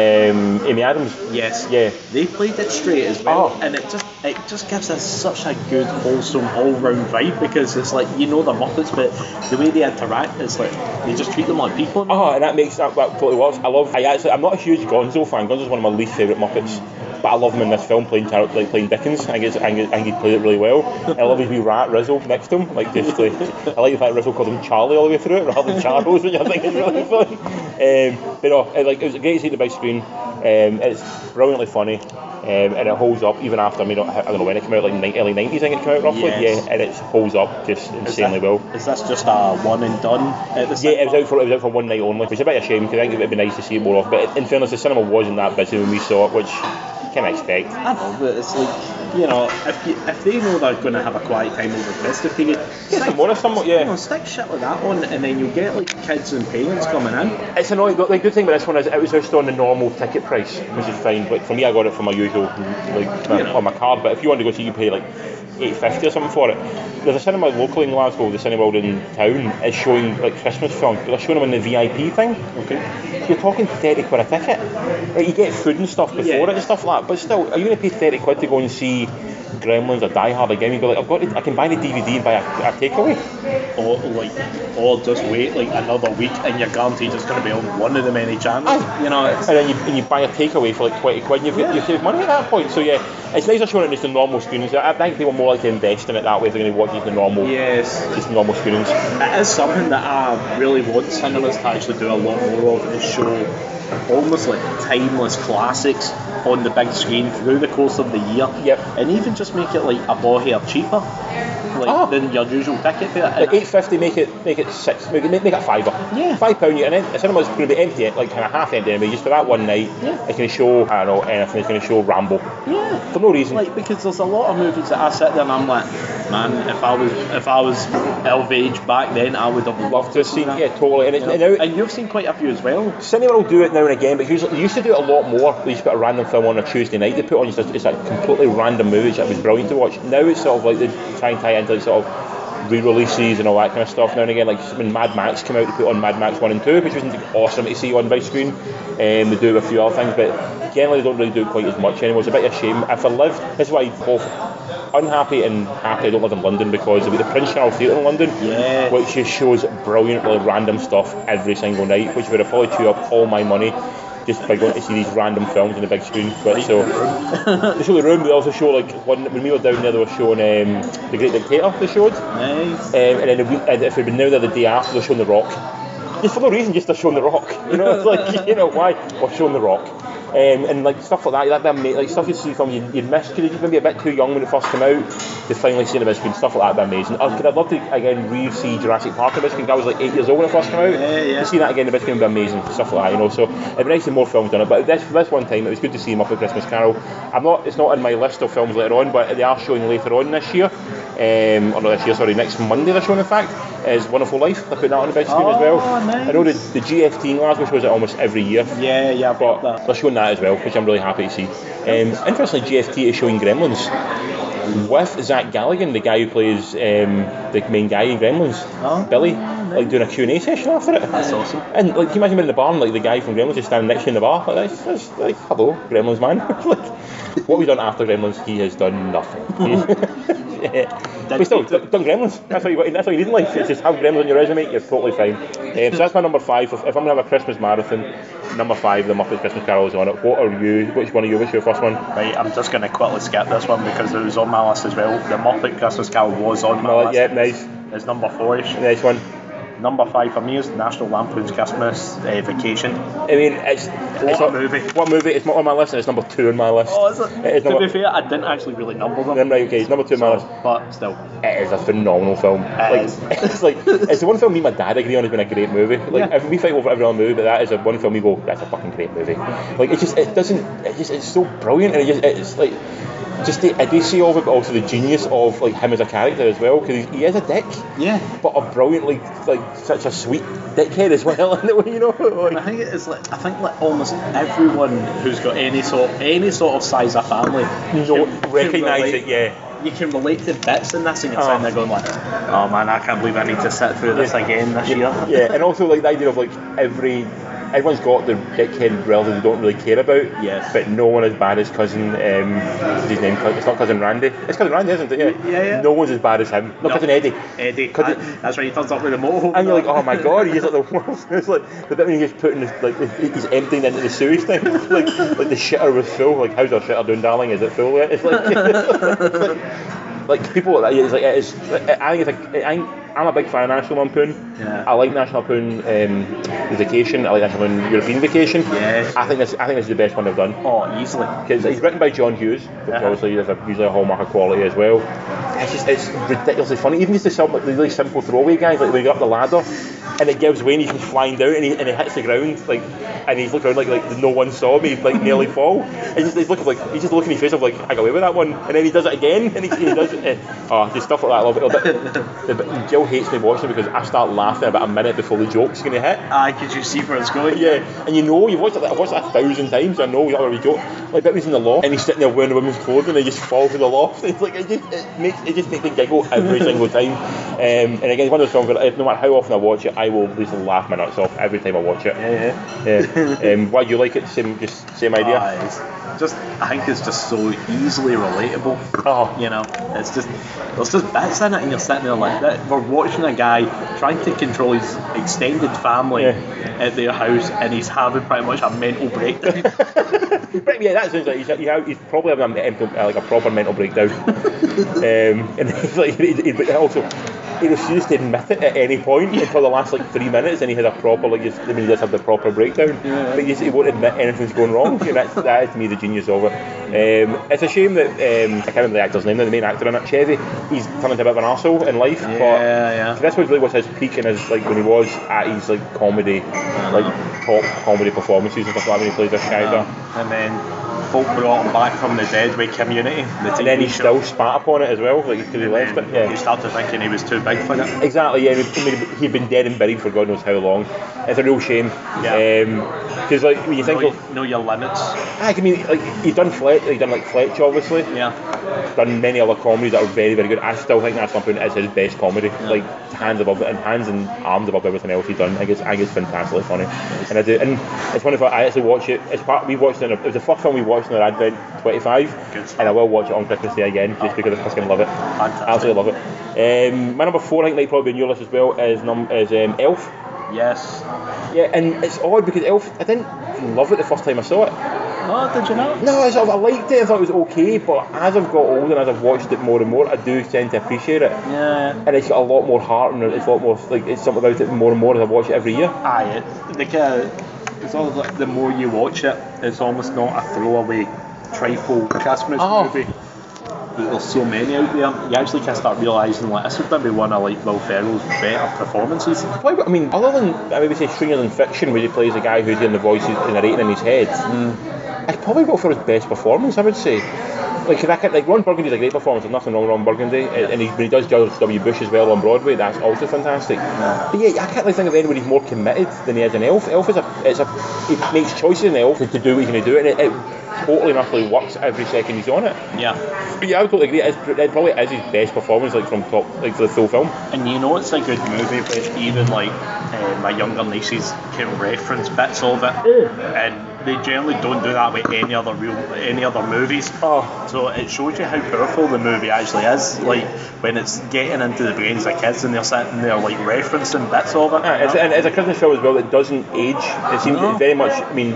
um, Amy Adams. yes, Yeah. they played it straight as well, Oh. and it just it just gives us such a good wholesome all round vibe because it's like you know the Muppets, but the way they interact is like they just treat them like people. Oh, and that makes that, that totally works. I love. I actually, I'm not a huge Gonzo fan. Gonzo's one of my least favourite Muppets, but I love him in this film playing Char- like playing Dickens. I think, I think, he played it really well. I love his wee rat Rizzo next to him. Like just like, I like the fact Rizzo called him Charlie all the way through it rather than Charles, which I think is really fun. Um, but no, it, like it was great to see the big screen. Um, it's brilliantly funny. Um, and it holds up even after I mean I don't know when it came out like ni- early 90s I think it came out roughly Yes. yeah and it holds up just Is insanely that- well Is this just a one and done at yeah, it was out for it was out for one night only, which is a bit of a shame because I think it would be nice to see it more of. But in fairness, the cinema wasn't that busy when we saw it, which can expect. I know, but it's like you know, if you, if they know they're going to have a quiet time over the festive period, some bonus somewhat, yeah. You know, stick shit like that on, and then you'll get like kids and parents coming in. It's annoying. The the good thing about this one is it was just on the normal ticket price, which is fine. Like for me, I got it for my usual like my, You know. on my card. But if you want to go see, you pay like eight fifty or something for it. There's a cinema locally in Glasgow, the Cineworld in town, is showing like Christmas films. But they're showing them in the VIP thing. Okay. You're talking thirty quid a ticket. Like you get food and stuff before Yeah. it and stuff like that. But still, are you going to pay thirty quid to go and see? Gremlins or Die Hard again, you go like, I've got, to, I can buy the DVD and buy a, a takeaway. Or like, or just wait like another week, and you're guaranteed it's going to be on one of the many channels. Aye. You know, it's, and then you, and you buy a takeaway for like 20 quid and you've, Yeah. you save money at that point. So yeah, it's nicer showing it just the normal screens. I think people more like to invest in it that way if they're going to watch it the normal, yes, just normal screens. it is something that I really want cinemas to actually do a lot more of is show almost like timeless classics on the big screen through the course of the year. Yep. And even just make it like a ball hair cheaper, like Ah. than your usual ticket fare. Like eight fifty, make it make it six, make it make it a fiver. Yeah. Five pound, and then the cinema's going to be empty, like kind of half empty anyway, just for that one night. Yeah. It's going to show I don't know anything. It's going to show Rambo yeah. for no reason. Like because there's a lot of movies that I sit there and I'm like, man, if I was if I was of age back then, I would have loved to see, that. yeah, totally. And it's You know? now, And you've seen quite a few as well. Cinema will do it now and again, but usually they used to do it a lot more. They used to put a random film on a Tuesday night. They put on just a, it's a completely random movie that was brilliant to watch. Now it's sort of like they try and tie into like sort of re-releases and all that kind of stuff now and again. Like when Mad Max came out, they put on Mad Max One and Two, which was awesome to see on big screen. Um, they do a few other things, but generally they don't really do quite as much anymore. It's a bit of a shame. If I lived, this is why I'm both unhappy and happy I don't live in London because of the Prince Charles Theatre in London, Yeah. which just shows brilliantly random stuff every single night, which would have probably chew up all my money just by going to see these random films on the big screen. But so they show the room. They also show like one when we were down there, they were showing um, the Great Dictator. They showed, um, and then the week, and if we'd been there the day after, they're showing The Rock. Just for no reason, just they're showing The Rock. You know, it's like you know why we're showing The Rock. Um, and like stuff like that, ama- like stuff you see from you'd, you'd miss because you'd maybe a bit too young when it first came out to finally see it big screen. Stuff like that'd be amazing. I'd, I'd love to again re-see Jurassic Park on the big screen. 'cause I was like eight years old when it first came out. Yeah, yeah. To see that again big screen would be amazing. Stuff like that, you know. So it'd be nice to more films done it. But this this one time it was good to see him up at Christmas Carol. I'm not. It's not in my list of films later on, but they are showing later on this year. Um, or not this year, sorry, next Monday they're showing in fact, is Wonderful Life. They're putting that on the big screen as well. Oh, nice. I know the, the GFT in Glasgow shows it almost every year. Yeah, yeah, I've got But that. they're showing that as well, which I'm really happy to see. Um, interestingly, GFT is showing Gremlins with Zach Galligan, the guy who plays um, the main guy in Gremlins, Oh, Billy, nice. like doing a Q&A session after it. That's awesome. And like, can you imagine being in the bar and like the guy from Gremlins just standing next to you in the bar? Like, that's, that's like, hello, Gremlins man. like, what have we done after Gremlins? He has done nothing. but still, done Gremlins. That's all you got. That's all you need in life. It's just have Gremlins on your resume. You're totally fine. Um, so that's my number five. If, if I'm gonna have a Christmas marathon, number five, the Muppet Christmas Carol is on it. What are you? Which one are you? What's your first one? Right, I'm just going to quickly skip this one because it was on my list as well. The Muppet Christmas Carol was on my No, list. yeah, nice, It's number four-ish. nice one. Number five for me is National Lampoon's Christmas uh, Vacation. I mean, it's it's a not- movie. What movie? It's not on my list, and it's number two on my list. Oh, is it? It is to number, be fair, I didn't actually really number them. Right, okay, it's number two on my list. But still, It is a phenomenal film. like, is. It's like it's the one film me and my dad agree on has been a great movie. Like Yeah. we fight over every other movie, but that is a one film we go, that's a fucking great movie. Like it just it doesn't it just it's so brilliant and it just it's like just the idiocy of it, but also the genius of like him as a character as well, because he is a dick, yeah. but a brilliantly like such a sweet dickhead as well. In the way you know, I think it's like I think like almost everyone who's got any sort any sort of size of family you recognise it. Yeah, You can relate to bits in this, and you're Oh. sitting there oh. going like, "Oh man, I can't believe I need to sit through this Yeah. again this year." yeah, and also like the idea of like every. Everyone's got their dickhead relative they don't really care about. Yes. But no one as bad as cousin. Um, his name? It's not cousin Randy. It's cousin Randy, isn't it? Yeah. Yeah, yeah. No one's as bad as him. No, No. cousin Eddie. Eddie, that- it- that's right. He turns up with a motorhome. And you're like, oh my god, he's like the worst. It's like the bit when he gets putting his, like he's emptying into the sewage thing. like like the shitter was full. Like how's our shitter doing, darling? Is it full yet? It's like, it's like, like people. It's like it's. I think it's like I think I'm a big fan of National Lampoon. Yeah. I like National Lampoon um, Vacation. I like National Lampoon European Vacation. Yes. I think this I think this is the best one they've done. oh, easily. Because it's written by John Hughes, which Uh-huh. obviously is a, usually a hallmark of quality as well. It's just it's ridiculously funny. Even just the, sim- the really simple throwaway guys, like when you go up the ladder and it gives way and he comes flying down and he, and he hits the ground like and he's looking around like like no one saw me like nearly fall. And he's, he's looking like he's just looking in his face of like I got away with that one and then he does it again and he, he does it. Oh, just stuff like that. I love it. Jill hates me watching it because I start laughing about a minute before the joke's going to hit. Aye, could you see where it's going? Yeah, and you know, you've watched it, I've watched it a thousand times, I know you're already joke. Like, that was in the loft, and he's sitting there wearing the woman's clothing, and he just falls in the loft. It's like, it just, it makes, it just makes me giggle every single time. Um, and again, it's one of those films where, no matter how often I watch it, I will just laugh my nuts off every time I watch it. Yeah, yeah. Yeah. um, why do you like it? Same, just same idea? It's just, I think it's just so easily relatable. Oh. You know, it's just, there's just bits in it, and you're sitting there like that. We're watching a guy trying to control his extended family Yeah. at their house, and he's having pretty much a mental breakdown. Yeah, that sounds like he's, he's probably having a, like a proper mental breakdown. um, and he's like, he, he, also, he refused to admit it at any point until the last like three minutes, and he has a proper like, he's- I mean, he does have the proper breakdown. Yeah. But he, just- he won't admit anything's going wrong. And that's that is to me the genius of it. Um, it's a shame that um, I can't remember the actor's name, the main actor in it, Chevy. He's turned into a bit of an arsehole in life. but yeah. this was really was his peak and his like when he was at his like comedy, like top comedy performances and stuff like that when he played this character. And then folk brought him back from the dead with Community, the And then he show. still spat upon it as well, like because he left it. Yeah. You started thinking he was too big for it. Exactly, yeah. He'd been dead and buried for God knows how long. It's a real shame. Yeah. Um, because like when you think Know, of, know your limits. I mean, like he's done Fletch, he's done like Fletch, obviously. Yeah. Done many other comedies that are very, very good. I still think that's something is his best comedy. Yeah. Like hands above and hands and arms above everything else he's done. I guess I think it's fantastically funny. And I do, and it's one of I actually watch it. It's part we watched it. In a, it was the first film we watched in our Advent 25, Good. and I will watch it on Christmas Day again just because I fucking love it. Fantastic. Absolutely love it. Um, my number four, I think, might probably be on your list as well, is num is um, Elf. Yes. Yeah, and it's odd because Elf, I didn't love it the first time I saw it. Oh, did you not? No, I, sort of, I liked it. I thought it was okay, but as I've got older and as I've watched it more and more, I do tend to appreciate it. Yeah. And it's got a lot more heart and it's a lot more like it's something about it more and more as I watch it every year. Aye, it, the kind it's all like the more you watch it, it's almost not a throwaway trifle Christmas Oh. movie. There's so many out there. You actually can start realising like this would maybe one of like Will Ferrell's better performances. Why, I mean, other than I maybe say Stranger Than Fiction, where he plays a guy who's hearing the voices narrating in his head, mm. I'd probably go for his best performance. I would say. Like, 'cause I can't, like Ron Burgundy's a great performance. There's nothing wrong with Ron Burgundy, and he, when he does George W. Bush as well on Broadway, that's also fantastic. But yeah, I can't really think of anybody who's more committed than he is in Elf. Elf is a, it's a, he makes choices in Elf to do what he's going to do, and it, it totally and utterly works every second he's on it. Yeah. But yeah, I would totally agree. It's, it probably is his best performance, like from top, like for the full film. And you know it's a good movie with even like uh, my younger nieces can reference bits of it, and they generally don't do that with any other real any other movies. Oh. So it shows you how powerful the movie actually is. Like when it's getting into the brains of kids and they're sitting there like referencing bits of it. Uh, it's, and it's a Christmas film as well that doesn't age. It seems No. very much. I mean,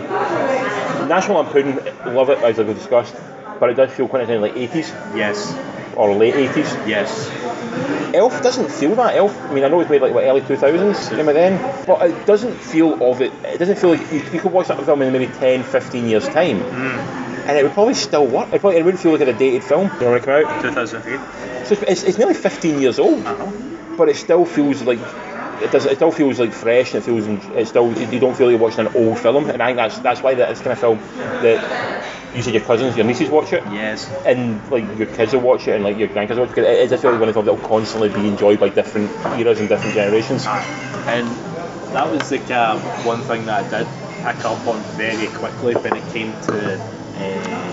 National Lampoon, love it as we've discussed, but it does feel quite like 80s yes, or late 80s. yes. Elf doesn't feel that. Elf, I mean, I know it's made like what, early 2000s, came out then, but it doesn't feel of it. It doesn't feel like you, you could watch that film in maybe 10, 15 years' time, mm. and it would probably still work. It, probably, it wouldn't feel like a dated film. You know when it came out? 2008. So it's, it's, it's nearly 15 years old, uh-huh. but it still feels like it does. It still feels like fresh, and it feels. It still. You don't feel like you're watching an old film, and I think that's that's why that it's kind of film that you said your cousins, your nieces watch it, Yes. and like your kids will watch it, and like your grandkids will watch it. It is a film one of those that will constantly be enjoyed by different eras and different generations. And that was the uh, one thing that I did pick up on very quickly when it came to uh,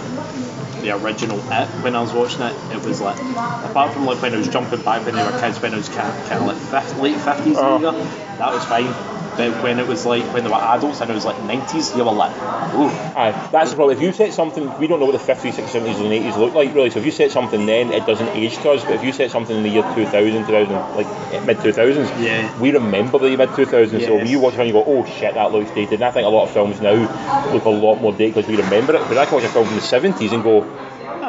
the original It. When I was watching it, it was like, apart from like when I was jumping back when they were kids, when it was kind of, kind of like late 50s Oh. That was fine. But when it was like, when they were adults and it was like 90s, you were like, ooh. Aye, that's the problem. If you set something, we don't know what the 50s, 60s, 70s, and 80s look like really. So if you set something then, it doesn't age to us. But if you set something in the year 2000, 2000, like eh, mid 2000s, Yeah. we remember the mid 2000s. So when you watch it and you go, oh shit, that looks dated. And I think a lot of films now look a lot more dated because we remember it. But I can watch a film from the 70s and go,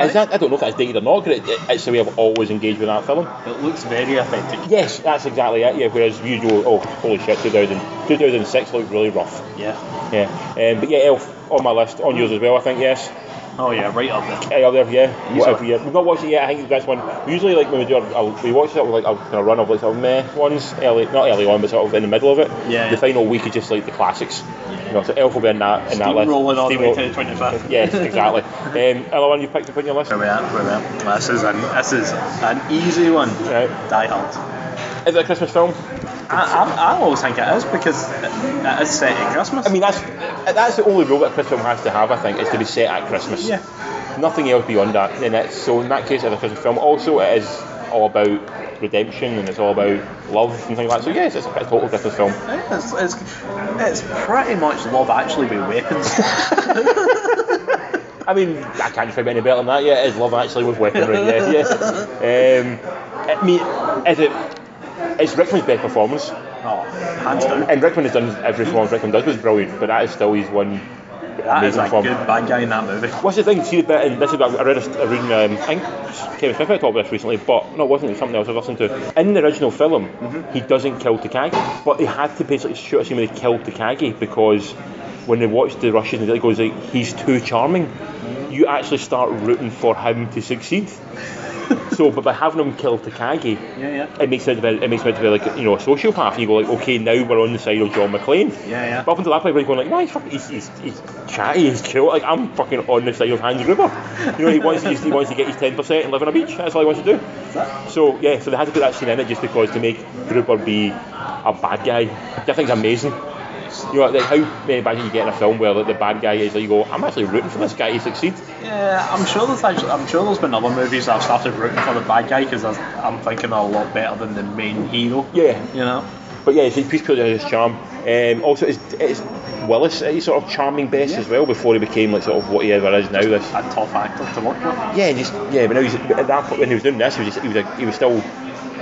is that? I don't know if that's dated or not. 'cause It, it, it's the way I've always engaged with that film. It looks very authentic. Yes, that's exactly it. Yeah. Whereas you go, oh holy shit, 2000, 2006 looked really rough. Yeah. Yeah. Um, but yeah, Elf on my list, on yours as well. I think yes. Oh yeah, right up there. Other, yeah, Easily. whatever, yeah. We've not watched it yet. I think that's one. Usually, like when we do, our, our, we watch it with like a kind of run of like sort of meh ones, early, not early on, but sort of in the middle of it. Yeah, The yeah. final week is just like the classics. You know, so Elf will be in that in that list. Steamrolling all the way to the 25th. Yes, exactly. um, another one you picked up on your list. Where we at? Where we at? This is an this is an easy one. Right. Die Hard. Is it a Christmas film? I, I, I always think it is because it, it is set at Christmas. I mean, that's that's the only rule that a Christmas film has to have. I think is to be set at Christmas. Yeah. Nothing else beyond that. And it's, so in that case, it's a Christmas film. Also, it is all about redemption and it's all about love and things like that. So yes, it's a total Christmas film. it's, it's, it's pretty much Love Actually with weapons. I mean, I can't describe any better than that. Yeah, it is love actually with weaponry. Yeah, yeah. Um, I mean, is it? It's Rickman's best performance, oh, hands down. and Rickman has done every performance Rickman does was brilliant, but that is still his one That is amazing a performance. good bad guy in that movie. What's the thing? See the bit, and this is I read a, I read um, I think Kevin Smith talked about this recently, but no, it wasn't. It was something else I listened to. In the original film, he doesn't kill Takagi, but they had to basically shoot a scene where they killed Takagi because when they watched the Russians, it goes like he's too charming. You actually start rooting for him to succeed. so, but by having him kill Takagi, Yeah, yeah. it makes it bit, it makes him to be like you know a sociopath. And you go like, okay, now we're on the side of John McClane. Yeah, yeah. But up until that point, we're going like, no, he's fucking, he's, he's, he's chatty, he's cool. Like I'm fucking on the side of Hans Gruber. You know, he wants to he wants to get his ten percent and live on a beach. That's all he wants to do. So yeah, so they had to put that scene in it just because to make Gruber be a bad guy. I think it's amazing. You know, like how many bad guys you get in a film where like, the bad guy is like, you go, I'm actually rooting for this guy to succeed. Yeah, I'm sure there's actually, I'm sure there's been other movies that I've started rooting for the bad guy because I'm thinking they're a lot better than the main hero. Yeah, You know. But yeah, he's he's put his charm. Um, also, it's, it's Willis he's sort of charming best as well before he became like sort of what he ever is now. This A tough actor to work with. yeah, just yeah, but now he's at that point when he was doing this, he was just, he was a, he was still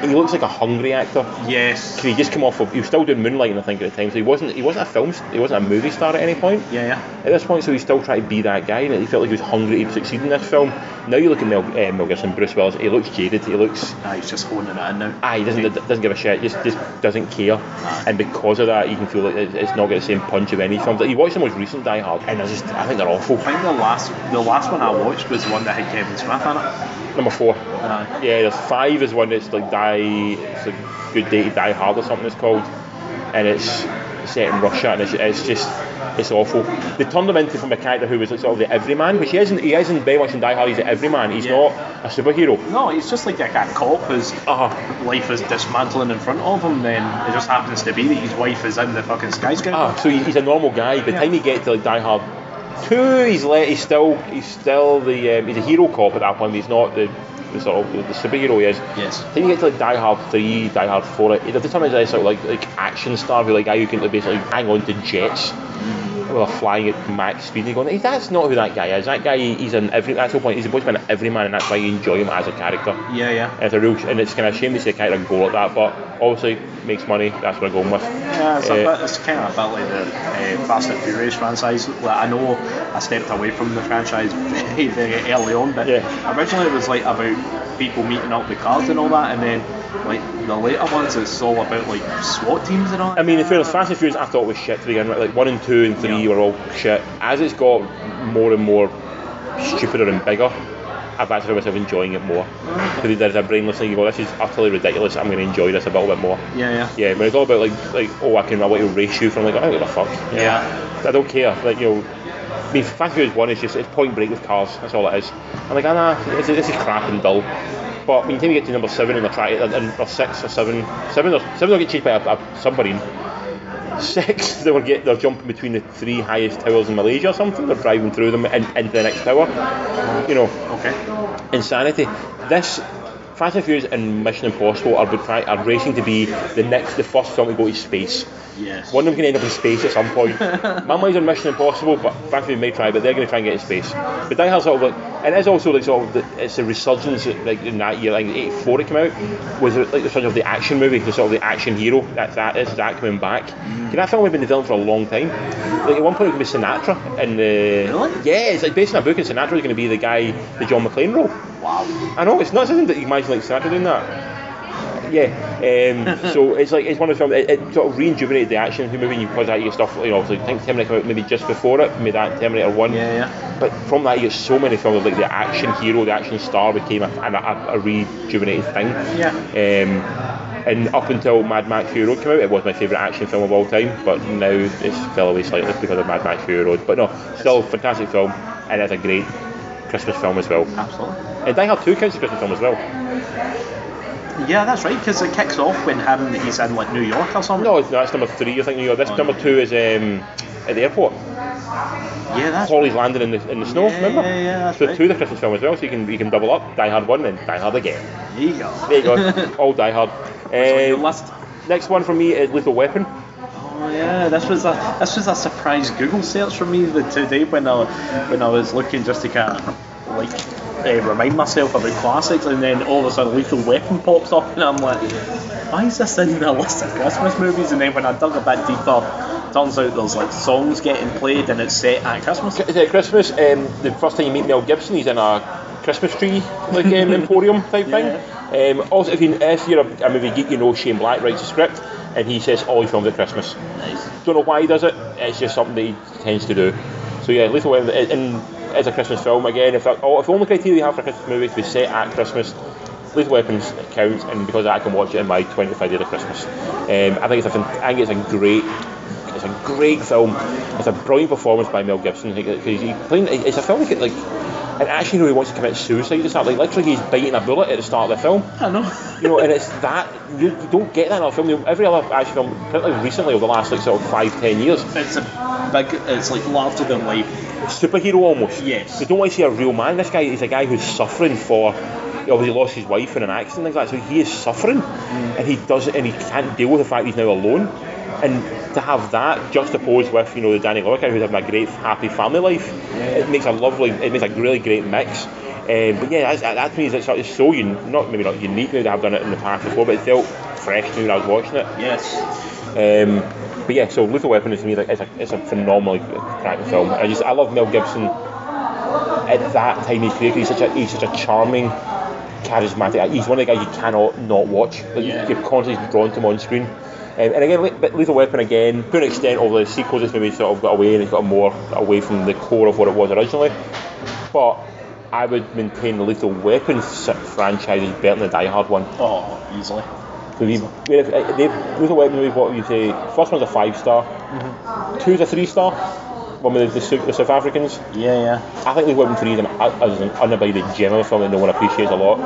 he looks like a hungry actor. Yes. He just come off of he was still doing Moonlighting I think at the time, so he wasn't he wasn't a film he wasn't a movie star at any point. Yeah, yeah. At this point, so he's still trying to be that guy, and he felt like he was hungry to succeed in this film. Now you look at Mel, uh, Mel Gibson, Bruce Willis, he looks jaded, he looks Ah, he's just honing it in now. Ah, he doesn't doesn't give a shit. Just just doesn't care, and because of that, you can feel like it's not got the same punch of any film. Like you watch the most recent Die Hard, and they're just I think they're awful. I think the last the last one I watched was the one that had Kevin Smith in it. Number four, Uh, yeah, there's five is one that's like Die, it's a Good Day to Die Hard or something it's called, and it's set in Russia, and it's, it's just it's awful. They turned him into from a character who was sort of the everyman, which he isn't. He isn't very much in Die Hard. He's the everyman. He's Yeah. not a superhero. no, he's just like a, a cop whose Uh-huh. life is dismantling in front of him. Then it just happens to be that his wife is in the fucking skyscraper. Ah, so he's a normal guy. By the Yeah. time you get to like Die Hard two, he's le- he's still he's still the um, he's a hero cop at that point. But he's not the the sort of the, the superhero he is. Yes. Then you get to like Die Hard three, Die Hard four. It does sometimes like sort of like like action star, where like guy who can like, basically hang on to jets. Well, they're flying at max speed. And going, "Hey, that's not who that guy is. That guy, he's an every. That's the whole point. He's supposed to be an everyman, and that's why you enjoy him as a character. Yeah, yeah. And it's a real, and it's kind of a shame to see a character go like that, but obviously makes money. That's what I'm going with. Yeah, it's, a Uh, bit, it's kind of a bit like the uh, Fast and Furious franchise. Like, I know I stepped away from the franchise very, very early on, but Yeah. originally it was like about people meeting up with cars and all that, and then like the later ones, it's all about like SWAT teams and all. I mean, in fairness, Fast and Furious I thought was shit to begin with. Like one and two and three Yeah. were all shit. As it's got more and more stupider and bigger, I've actually myself enjoying it more. Because there's a brainless thing. You go, this is utterly ridiculous. I'm going to enjoy this a little bit more. yeah, yeah. Yeah, when it's all about like, like oh, I can, I want to race you from like, oh, what the fuck? Know, Yeah. I don't care. Like, you know, I mean, Fast and Furious one is just it's point break with cars. That's all it is. I'm like, ah, nah, this is, this is crap and dull. But when you get to number seven and they're trying, uh, and or six or seven, seven or seven will get chased by a, a submarine. Six, they will get they're jumping between the three highest towers in Malaysia or something. They're driving through them in, into the next tower. You know, Okay. insanity. This Fast and Furious and Mission Impossible are, are racing to be the next, the first film to go to space. Yes. One of them can end up in space at some point. My mind's on Mission Impossible, but frankly, Furious may try, but they're going to try and get in space. But Die Hard's sort of like, and it's also like sort of, the, it's a resurgence like in that year, like '84 it came out, was it like the sort of the action movie, the sort of the action hero. That's that is that coming back. Mm. That film had been developed for a long time. Like at one point it be Sinatra, and the Really? yeah, it's like based on a book, and Sinatra is going to be the guy, the John McClane role. Wow. I know it's not something that you imagine like Sinatra doing that. Yeah, um, so it's like it's one of the films. It, it sort of rejuvenated the action movie, and you because that you get stuff. You know, obviously, I think Terminator came out maybe just before it, maybe that Terminator One. Yeah, yeah. But from that, you get so many films like the action hero, the action star became a, a, a, a rejuvenated thing. Yeah. Um, and up until Mad Max Fury Road came out, it was my favourite action film of all time. But now it's fell away slightly because of Mad Max Fury Road. But no, still a fantastic film, and it's a great Christmas film as well. Absolutely. And Die Hard 2 counts as a Christmas film as well. Yeah, that's right. Because it kicks off when him he's in like New York or something. No, no, that's number three. I think you know this. Number two is um, at the airport. Yeah, that's. Holly's landing in the in the snow. Yeah, remember? yeah, yeah, that's so right. two of the Christmas film as well. So you can you can double up. Die Hard one and Die Hard again. There you go. There you go. All Die Hard. on Um, list? next one for me is Lethal Weapon. Oh yeah, this was a this was a surprise Google search for me the today when I when I was looking just to kind of like uh, remind myself about classics, and then all of a sudden Lethal Weapon pops up, and I'm like, why is this in the list of Christmas movies? And then when I dug a bit deeper, turns out there's like songs getting played, and it's set at Christmas. Is it Christmas? Um, the first time you meet Mel Gibson, he's in a Christmas tree like um, emporium type thing. Um, also, if you if you're a, a movie geek, you know Shane Black writes a script, and he says all he films at Christmas. Nice. Don't know why he does it. It's just something that he tends to do. So yeah, Lethal Weapon and it's a Christmas film again. If that, oh, if only criteria you have for a Christmas movie to be set at Christmas, Lethal Weapons counts, and because I can watch it in my 25 days of Christmas. Um, I think it's a I think it's a great. It's a great film. It's a brilliant performance by Mel Gibson. Like, 'cause he playing, it's a film like, like and actually, you know, he wants to commit suicide at start. Like literally, he's biting a bullet at the start of the film. I know. You know, and it's that you, you don't get that in a film. You know, every other action film, particularly recently over the last like sort of five, ten years, It's a big. It's like larger than life. superhero almost. Yes. They don't want to see a real man. This guy is a guy who's suffering for. He obviously lost his wife in an accident, things like that. So he is suffering, and he does it, and he can't deal with the fact he's now alone. And to have that juxtaposed with, you know, the Danny character who's having a great, happy family life, it makes a lovely, it makes a really great mix. Um, but yeah, that's, that to me is it's, it's so un, not maybe not unique. Maybe I've done it in the past before, but it felt fresh to me when I was watching it. Yes. Um, but yeah, so Lethal Weapon is to me like it's a, it's a phenomenally cracking film. I just I love Mel Gibson at that time he created. He's such a he's such a charming, charismatic. He's one of the guys you cannot not watch. Like, Yeah. You're constantly drawn to him on screen. Um, and again, but Lethal Weapon again, to an extent, all the sequels maybe sort of got away and it's got more away from the core of what it was originally. But I would maintain the Lethal Weapon franchise is better than the Die Hard one. Oh, easily. So we, we have, uh, they've, Lethal Weapon movies, what would you say? First one's a five star, two's a three star. One with the, the, the South Africans. Yeah, yeah. I think Lethal Weapon three is an, is an unabided gem of a film that no one appreciates a lot.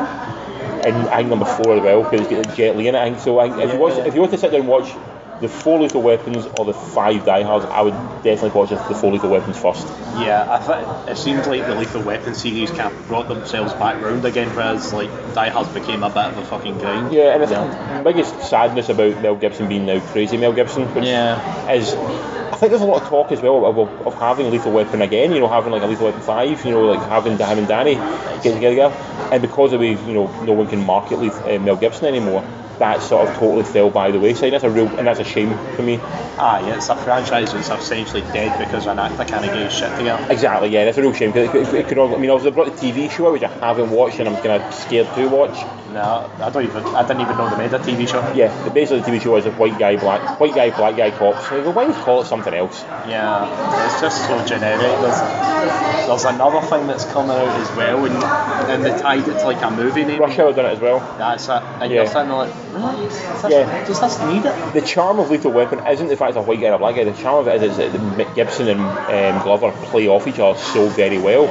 And I think number four as well because it's got Jet Li in it. I think so. I if you watch, if you want to sit down and watch the four lethal weapons or the five diehards, I would definitely watch the four lethal weapons first. Yeah, I think it seems like the Lethal Weapon series kind of brought themselves back round again, whereas like Die Hard became a bit of a fucking grind. Yeah, and the biggest sadness about Mel Gibson being now crazy Mel Gibson, which Yeah. is I think there's a lot of talk as well of, of, of having Lethal Weapon again, you know, having like a Lethal Weapon 5, you know, like having him and Danny get together. And because of the, you know, no one can market Leth- uh, Mel Gibson anymore, that sort of totally fell by the wayside. That's a real, and that's a shame for me. Ah, yeah, it's a franchise that's essentially dead because an actor can't get his shit together. Exactly, yeah, that's a real shame. 'cause It, it, it could all, I mean, obviously, they've brought the TV show out, which I haven't watched and I'm kind of scared to watch. No, I don't even. I didn't even know they made a TV show. Yeah, the basically the TV show is a white guy, black, white guy, black guy cops. So why not call it something else? Yeah, it's just so generic. There's, there's another thing that's coming out as well, and, and they tied it to like a movie name. Rush Hour done it as well. That's it. And Yeah. you're sitting there like, really? Does this, Yeah. does this need it? The charm of Lethal Weapon isn't the fact it's a white guy and a black guy. The charm of it is, that Mick Gibson and um, Glover play off each other so very well,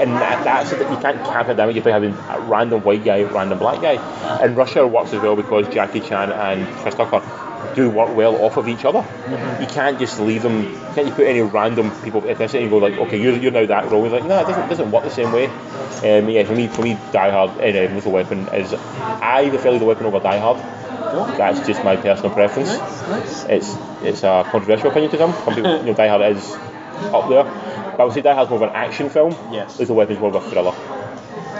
and that, that's it. You can't cap it down. You play having a random white guy, random black guy, and Hour works as well because Jackie Chan and Chris Tucker do work well off of each other. You can't just leave them. Can't you put any random people of ethnicity and go like, okay, you're, you're now that role? It's like, no, it doesn't, doesn't work the same way. Um, yeah, for me, for me, Die Hard and uh, Lethal Weapon is I prefer Lethal Weapon over Die Hard. That's just my personal preference. Nice. It's it's a controversial opinion to some. Some people, you know, Die Hard is up there. But I would say Die Hard's more of an action film. Yes. Lethal Weapon's more of a thriller.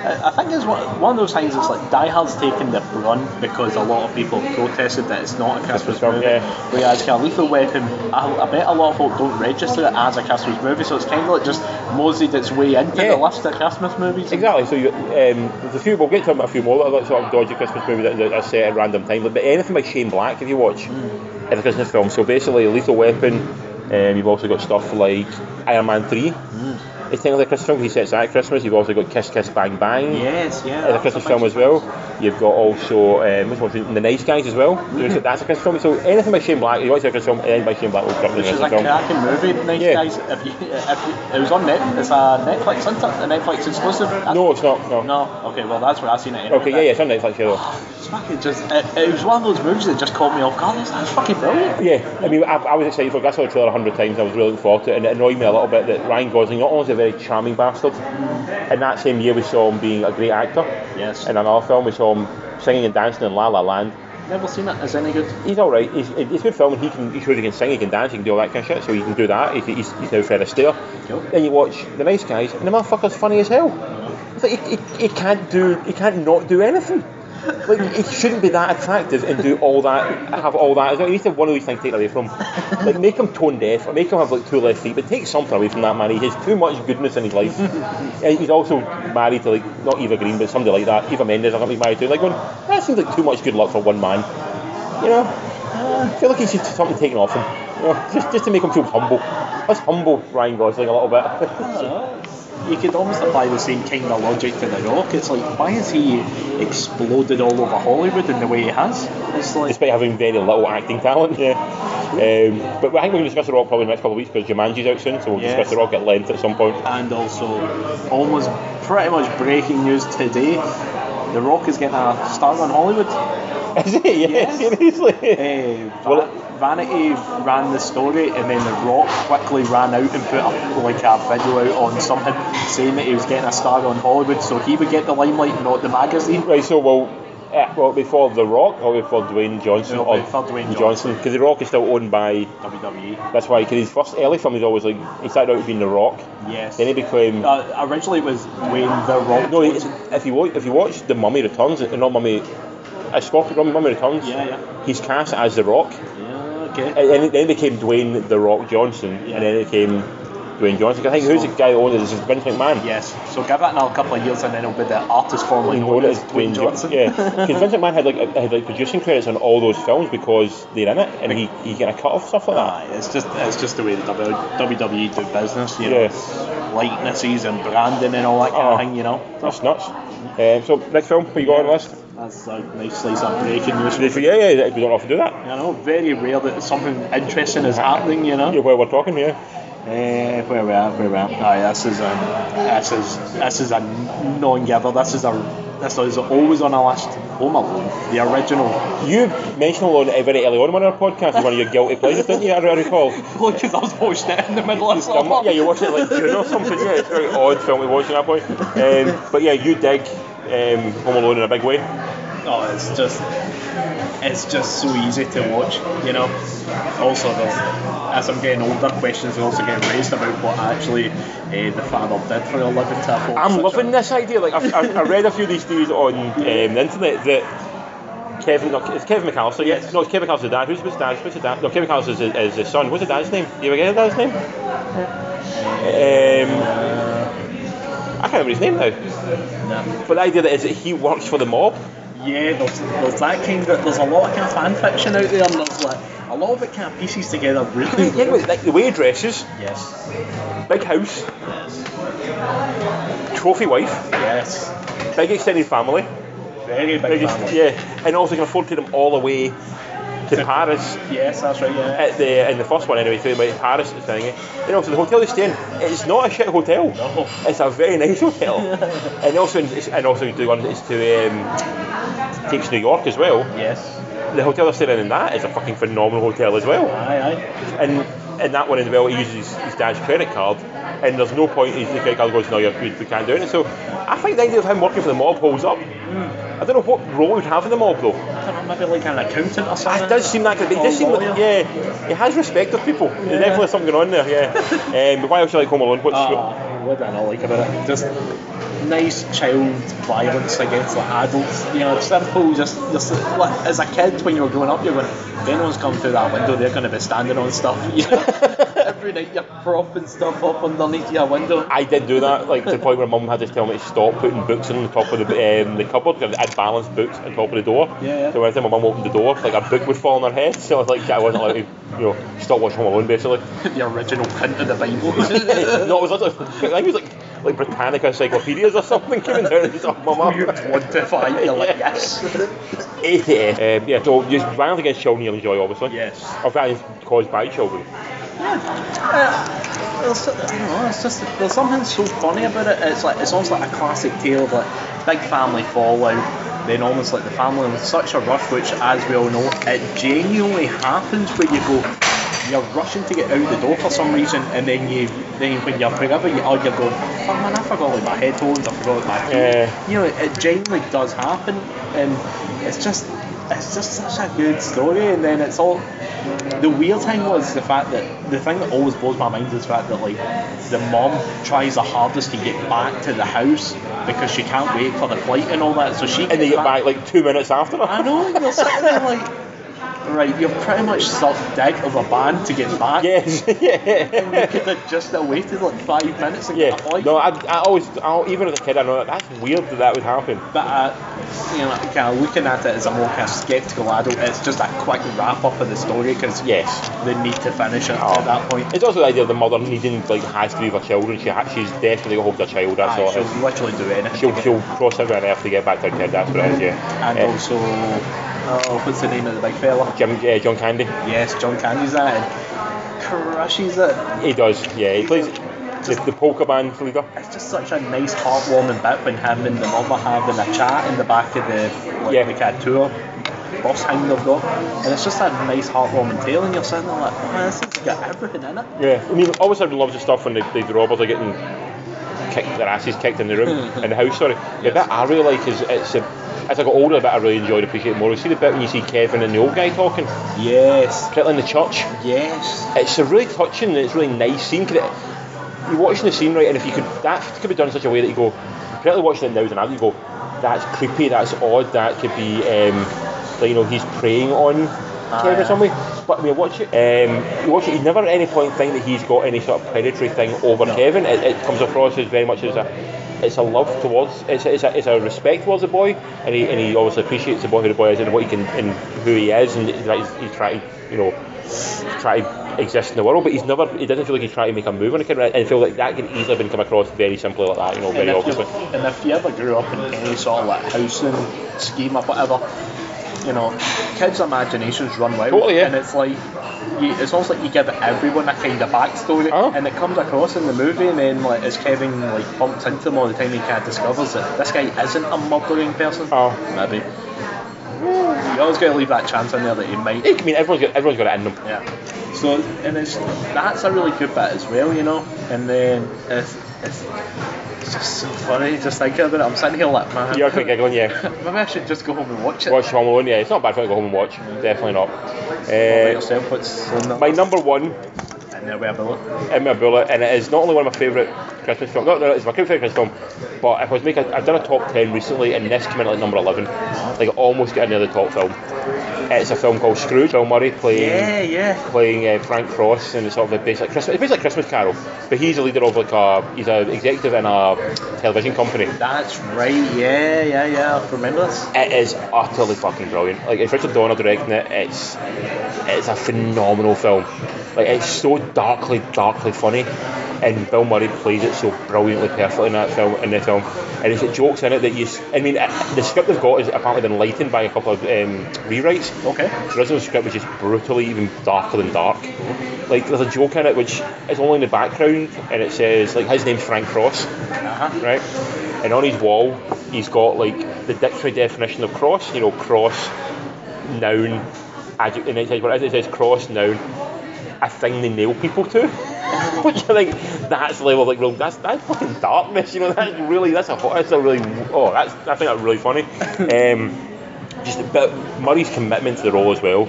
I I think it's one, one of those things that's like Die Hard's taken the brunt because a lot of people protested that it's not a Christmas movie. yeah. Whereas kind of Lethal Weapon, I, I bet a lot of folk don't register it as a Christmas movie, so it's kind of like just moseyed its way into Yeah. the list of Christmas movies. Exactly. So you, um, there's a few. We'll get to a few more that are like sort of dodgy Christmas movies that, that are set at random times. But anything by Shane Black, if you watch, Mm. is a Christmas film. So basically, Lethal Weapon. Um, you've also got stuff like Iron Man Three. Mm. It's technically a Christmas film. He sets that at Christmas. You've also got Kiss Kiss Bang Bang. Yes, yeah. as a Christmas film as well. You've got also um, which one's it? The Nice Guys as well. Mm-hmm. There's- That's a Christmas film. So anything by Shane Black, you want to see a Christmas film, anything by Shane Black will come Which the is a film. cracking movie, Nice Yeah. Guys. If you, if you, it was on Net, it's a Netflix, isn't it? A Netflix exclusive. No, it's not. No. No. Okay, well that's where I seen it. Anyway, Okay, yeah, yeah, it's on Netflix. Yeah, though. Ah, it's fucking just. It, it was one of those movies that just caught me off guard. That's, that's fucking brilliant. Yeah, I mean, I, I was excited for it. I saw the trailer a hundred times. I was really looking forward to it, and it annoyed me a little bit that Ryan Gosling not only is a very charming bastard, mm. in that same year we saw him being a great actor. Yes. In another film, we saw him singing and dancing in La La Land. Never seen it. Is it any good? He's all right. He's, it's a good film, he can. He shows he can sing, he can dance, he can do all that kind of shit. So he can do that. He, he's, he's now Fred Astaire. Cool. Then you watch The Nice Guys, and the motherfucker's funny as hell. It's like he, he, he can't do, he can't not do anything. Like he shouldn't be that attractive and do all that, have all that. He needs to have one of these things taken away from. Like make him tone deaf, or make him have like two left feet, but take something away from that man. He has too much goodness in his life. And he's also married to like not Eva Green, but somebody like that. Eva Mendes, I think he's married to. Like going, that seems like too much good luck for one man. You know, I feel like he should something taken off him. You know, just just to make him feel humble. Let's humble Ryan Gosling a little bit. You could almost apply the same kind of logic to The Rock. It's like, why has he exploded all over Hollywood in the way he has? It's like, Despite having very little acting talent. Yeah. Um, but I think we're going to discuss the Rock probably in the next couple of weeks because Jumanji's out soon, so we'll Yes. discuss the Rock at length at some point. and also almost pretty much breaking news today. The Rock is getting a star on Hollywood. Is it? Yeah, Yes. seriously. Uh, Va- Well- Vanity ran the story, and then The Rock quickly ran out and put a, like a video out on something saying that he was getting a star on Hollywood, so he would get the limelight, not the magazine. Right, so well, uh, well before The Rock or before Dwayne Johnson or before Dwayne Johnson because The Rock is still owned by. WWE. That's why because his first early film was always like he started out being The Rock, Yes. then he became. Uh, originally, it was Dwayne the Rock. no, Johnson. if you watch, if you watch The Mummy Returns, not Mummy, a Scorpion Mummy Returns, Yeah, yeah. he's cast as The Rock. Yeah, okay. And then, then it became Dwayne the Rock Johnson, Yeah. and then it became Dwayne Johnson. I think who's the guy that owns it? Is Vince McMahon. Yes. So give it another couple of years, and then it'll be the artist formerly known as as Dwayne Johnson. Yeah, because Vince McMahon had like had like producing credits on all those films because they're in it, and he he get a cut off stuff like that. Aye, it's just it's just the way the W- WWE do business, you know, Yeah. likenesses and branding and all that kind Oh. of thing, you know. That's nuts. Um, so next film, what you got on the list? That's a nice slice of breaking news. Yeah, yeah, yeah, we don't often do that. You know, very rare that something interesting is happening, you know. Yeah, while we're talking here. Eh, where we at? Where we at? Aye, this is a this is this is a non-giver. This is a this is always on our list. Home Alone, the original. You mentioned Alone very early on in our podcast as one of your guilty pleasures, didn't you? I recall. Well, because I was watching it in the middle of Um, summer. yeah, you watched it like June or something. Yeah, it's a very odd film to watch at that point. Um, but yeah, you dig um, Home Alone in a big way. Oh, it's just, it's just so easy to watch, you know. Also, as I'm getting older, questions are also getting raised about what actually uh, the father did for a living to I'm loving a- this idea. Like I've, I've, I read a few of these theories on um, the internet that Kevin, no, it's Kevin McCallister. Yes. No, it's Kevin McCallister's dad. Who's his dad? What's his dad? No, Kevin McCallister is, his- is his son. What's his dad's name? You ever get his dad's name? Um, I can't remember his name now. No. But the idea that is that he works for the mob. Yeah, there's, there's that kind of, there's a lot of kind of fan fiction out there, and there's like, a lot of it kind of pieces together really Yeah, but like the way he dresses, Yes. big house, trophy wife, Yes. big extended family. Very big family. yeah, and also can afford to take them all the way to Paris. Yes, that's right, yeah. At the in the first one anyway, to like Paris thing. And also the hotel they stay in, it's not a shit hotel. No. It's a very nice hotel. and also and also the one is to um, takes New York as well. Yes. The hotel they're staying in that is a fucking phenomenal hotel as well. Aye, aye. And in that one as well, he uses his dad's credit card, and there's no point. His the credit card goes, no, you're, we can't do it. So I think the idea of him working for the mob holds up. I don't know what role he would have in the mob though. I don't know, maybe like an accountant or something. It does seem like it. It does seem like, yeah, he has respect of people. There's definitely something going on there, yeah. um, but why else do you like Home Alone? What's Ah, what do I not like about it? Just nice child violence against like adults. You know, simple. Just, just like, as a kid when you were growing up, you're going, if anyone's come through that window, they're going to be standing on stuff. You know? Every night you're propping stuff up underneath your window. I did do that, like to the point where Mum had to tell me to stop putting books on the top of the um, the cupboard because I'd balanced books on top of the door. Yeah, yeah. So every time my mum opened the door, like a book would fall on her head. So I was like I wasn't allowed to, you know, stop watching Home Alone basically. the original print of the Bible. no, it was like, I think it was like like Britannica encyclopedias or something coming down and stuff. My mum. Weird one to five. You're like, yes. A to F. Um, yeah, so just violence against children you'll enjoy obviously. Yes. Or violence caused by children. Uh, there's, I don't know, it's just there's something so funny about it. It's like it's almost like a classic tale of like big family fallout. Then almost like the family with such a rush, which as we all know, it genuinely happens where you go, you're rushing to get out the door for some reason, and then you then when you're wherever you are, you're going, oh man, I forgot like my headphones, I forgot my key. Yeah. You know, it genuinely does happen, and it's just it's just such a good story. And then it's all the weird thing was the fact that the thing that always blows my mind is the fact that like the mom tries the hardest to get back to the house because she can't wait for the flight and all that. So she And they get back like two minutes after I that. know you're sitting there like, right, you've pretty much sucked dick of a band to get back. Yes, yeah. could have just waited like five minutes and Yeah, a no, I, I always, I, even as a kid, I know that that's weird that that would happen. But uh, you know, kind of looking at it as a more kind of skeptical adult, it's just that quick wrap up of the story because Yes. they need to finish it Oh. at that point. It's also the idea of the mother needing, like, has to be with her children. She ha- she's desperately hold her child, that's all Aye, is. she'll literally do anything. She'll, she'll cross every earth to get back to her kid, that's what it is, yeah. and Uh, also, oh, what's the name of the big fella? Jim, uh, John Candy, Yes, John Candy's that and crushes it. he does, yeah. He plays the, the polka band leader. It's just such a nice, heartwarming bit when him and the mother having a chat in the back of the like, Yeah. the of tour bus thing they've got, and it's just that nice, heartwarming tale, and you're sitting there like, oh, man, this has got everything in it. Yeah, I mean, always everyone loves the stuff when the, the robbers are getting kicked, their asses kicked in the room, in the house, sorry. The bit I really like is, it's a, as I got older, bit I really enjoyed, appreciate more. You see the bit when you see Kevin and the old guy talking, Yes, particularly in the church. yes. It's a really touching and it's a really nice scene. 'cause it, you're watching the scene right, and if you could, that could be done in such a way that you go, particularly watching it now as an adult, you go, that's creepy, that's odd, that could be, um, like, you know, he's preying on Kevin in some way. But we watch it, um, you watch it, you never at any point think that he's got any sort of predatory thing over Kevin. It, it comes across as very much as a, it's a love towards, it's a, it's a, it's a respect towards the boy, and he, and he obviously appreciates the boy who the boy is and what he can, and who he is, and he's, he's trying, to, you know, try to exist in the world, but he's never, he doesn't feel like he's trying to make a move on a kid, and I feel like that can easily have been come across very simply like that, you know, very and, you, obviously. and if you ever grew up in any sort of like housing scheme or whatever, you know, kids' imaginations run wild. Totally, yeah. And it's like you, it's almost like you give everyone a kind of backstory, Oh. and it comes across in the movie, and then like as Kevin like bumps into him all the time, he kind of discovers that this guy isn't a murdering person. Oh. Maybe. You always got to leave that chance in there that he might. I mean, everyone's got, everyone's got it in them. Yeah. So and it's that's a really good bit as well, you know. And then it's it's, it's just so funny just thinking about it. I'm sitting here like man. You're quite giggling, yeah. Maybe I should just go home and watch it. Watch Home Alone, yeah. It's not bad for you to go home and watch. Definitely not. Uh, yourself? What's my number one and there we have it. in my bullet, and it is not only one of my favourite Christmas films. No, no, it's my favourite Christmas film. But if I was making, I've done a top ten recently, and this came in at like number eleven, like almost getting near the top film. It's a film called Scrooge. Bill Murray playing Yeah, yeah. playing uh, Frank Frost, and it's sort of a basic Christmas. It's basically Christmas Carol, but he's a leader of like a he's an executive in a television company. That's right. Yeah, yeah, yeah. I remember this. It is utterly fucking brilliant. Like it's Richard Donner directing it. It's it's a phenomenal film. Like it's so darkly, darkly funny, and Bill Murray plays it so brilliantly, perfectly in that film. In the film, and there's jokes in it that you. I mean, the script they've got is apparently been lightened by a couple of um, rewrites. Okay. The original script was just brutally even darker than dark. Like there's a joke in it which is only in the background, and it says like his name's Frank Cross Uh-huh. right? And on his wall, he's got like the dictionary definition of cross. You know, cross, noun, adjective, and it says, what it is, it says cross, noun, a thing they nail people to. Which I think that's level like real. That's that's fucking darkness. You know, that's really that's a that's a really oh that's I think that's really funny. Um, just but Murray's commitment to the role as well.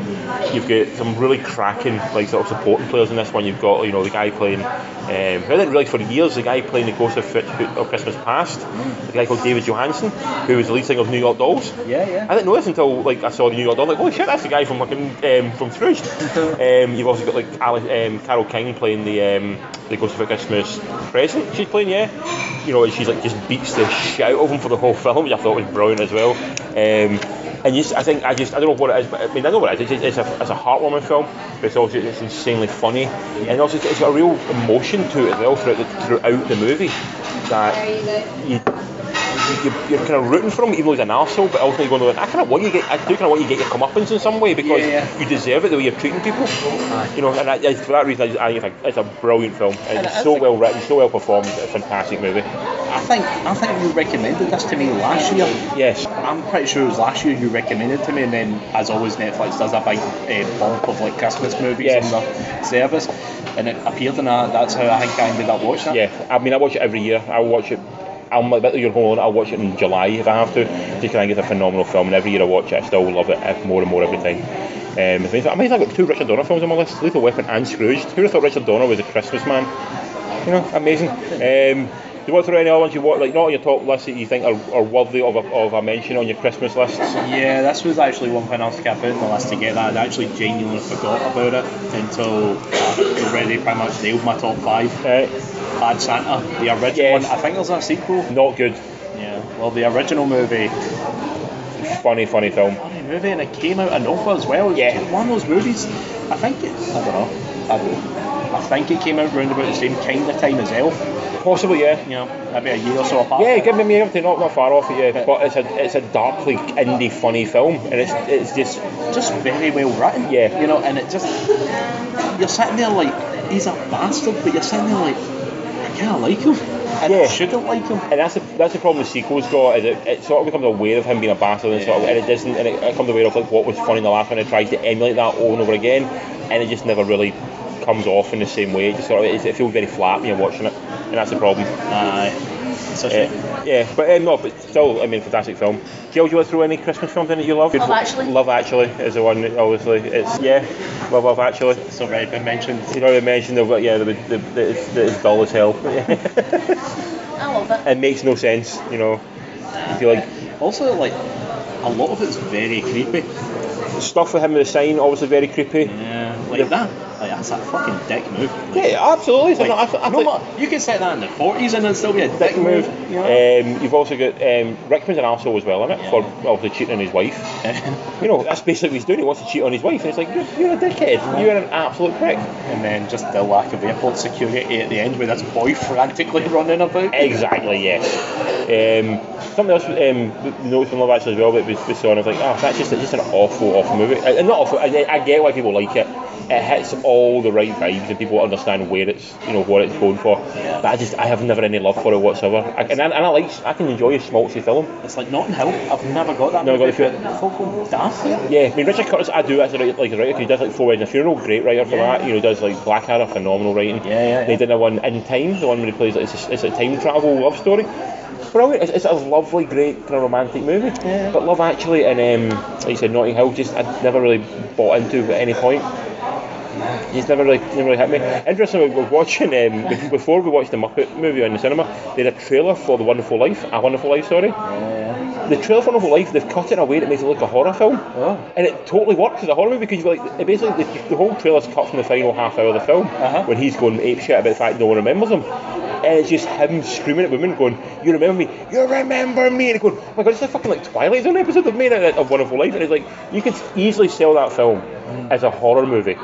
You've got some really cracking like sort of supporting players in this one. You've got you know the guy playing, um, I didn't realise for years, the guy playing the Ghost of, of Christmas Past, the guy called David Johansen, who was the lead singer of New York Dolls. Yeah, yeah. I didn't know this until like I saw the New York Dolls. Like, holy shit, that's the guy from fucking um, from Scrooge. um, you've also got like Ali, um, Carol Kane playing the um, the Ghost of Christmas Present. She's playing, yeah. You know, she's like just beats the shit out of him for the whole film, which I thought was brilliant as well. Um, and just, I think I just I don't know what it is, but I mean I know what it is. It's, it's a it's a heartwarming film, but it's also it's insanely funny, and also it's got a real emotion to it as well throughout the, throughout the movie. That you you, you're kind of rooting for him, even though he's an arsehole, but ultimately going, I kind of want you to get, I do kind of want you to get your comeuppance in some way because Yeah, yeah. you deserve it the way you're treating people. You know, and I, for that reason, I, just, I think it's a brilliant film. It's so well written, so well performed. It's a fantastic movie. I think I think you recommended this to me last year. Yes. I'm pretty sure it was last year you recommended to me, and then as always, Netflix does a big uh, bump of like Christmas movies Yes. on their service, and it appeared in that. That's how I think I ended up watching it. Yeah, I mean, I watch it every year. I watch it. I'm a bit like your home alone. I'll watch it in July if I have to. Just because I think it's a phenomenal film, and every year I watch it, I still love it more and more every time. Um. I mean, I've got two Richard Donner films on my list: Lethal Weapon and Scrooge. Who would have thought Richard Donner was a Christmas man? You know, amazing. Um, you want to throw any other ones you want, like not on your top list that you think are, are worthy of a, of a mention on your Christmas list? Yeah, this was actually one thing I was kept out in the list to get that. I actually genuinely forgot about it until I already pretty much nailed my top five. Right. Bad Santa, the original Yes. one. I think there's a sequel. Not good. Yeah, well, the original movie, Funny, funny film. funny movie, and it came out in Nova as well. Yeah. one of those movies. I think it. I don't know. I, don't, I think it came out around about the same kind of time as Elf. Possibly, yeah. Know, maybe a year or so apart. Yeah, give me everything. Not not far off yeah. But it's a it's a darkly indie funny film, and it's it's just just very well written. Yeah. You know, and it just you're sitting there like he's a bastard, but you're sitting there like I kind of like him. And Yeah. I shouldn't like him. And that's the that's the problem the sequel's got is it, it sort of becomes aware of him being a bastard and sort of and it doesn't and it, it becomes aware of like what was funny in the last one and it tries to emulate that over and over again and it just never really comes off in the same way. It just sort of it, it feels very flat when you're watching it and that's the problem. Aye. It's a shame. Uh, yeah, but um, no, but still, I mean, fantastic film. Gail, do you want to throw any Christmas films in that you love? Love Actually. Love Actually is the one. that Obviously, it's yeah, Love Love Actually. It's already been mentioned. You already mentioned the yeah, the, the, the, it's, it's dull as hell. I love it. it makes no sense, you know. I feel like Also, like a lot of it's very creepy. stuff with him with the sign, obviously very creepy. Yeah, like that. That's a fucking dick move. Yeah, absolutely. Like, no, I, I, no, you can set that in the 40s and it'd still be a dick, dick move. You know? Um, you've also got um, Rickman's an asshole as well in it for obviously cheating on his wife. You know, that's basically what he's doing. He wants to cheat on his wife, and it's like you're, you're a dickhead. You're an absolute prick. and then just the lack of airport security at the end with this boy frantically running about. Exactly, yes. Um, something else um, noticed from Love Actually as well, but was, was I was like, oh, that's just just an awful, awful movie. Uh, not awful. I, I get why people like it. it hits all the right vibes and people understand where it's you know what it's going for. But I just I have never any love for it whatsoever. I, and, I, and I like I can enjoy a schmaltzy film. It's like Notting Hill. I've never got that. Never got the feel. but folk go daft to it. Yeah, I mean Richard Curtis I do as a writer, like a writer he does like Four Weddings and a Funeral, great writer for Yeah. that. You know, does like Blackadder, phenomenal writing. Yeah, yeah, They yeah. did a one in Time, the one where he plays like it's a, it's a time travel love story. Brilliant. It's, it's a lovely, great kind of romantic movie. Yeah. But Love Actually and um, like you said, Notting Hill, just I never really bought into at any point. He's never really, never really hit me. Interestingly, we were watching um, before we watched the Muppet movie in the cinema. They had a trailer for The Wonderful Life, A Wonderful Life, sorry. The trailer for Wonderful Life, they've cut it in a way that makes it look a horror film. Oh. And it totally works as a horror movie because like it basically the, the whole trailer's cut from the final half hour of the film Uh-huh. when he's going ape shit about the fact no one remembers him. And it's just him screaming at women, going, "You remember me? You remember me?" And going, "Oh my god, it's a fucking like Twilight Zone episode of made of of Wonderful Life." And it's like you could easily sell that film as a horror movie.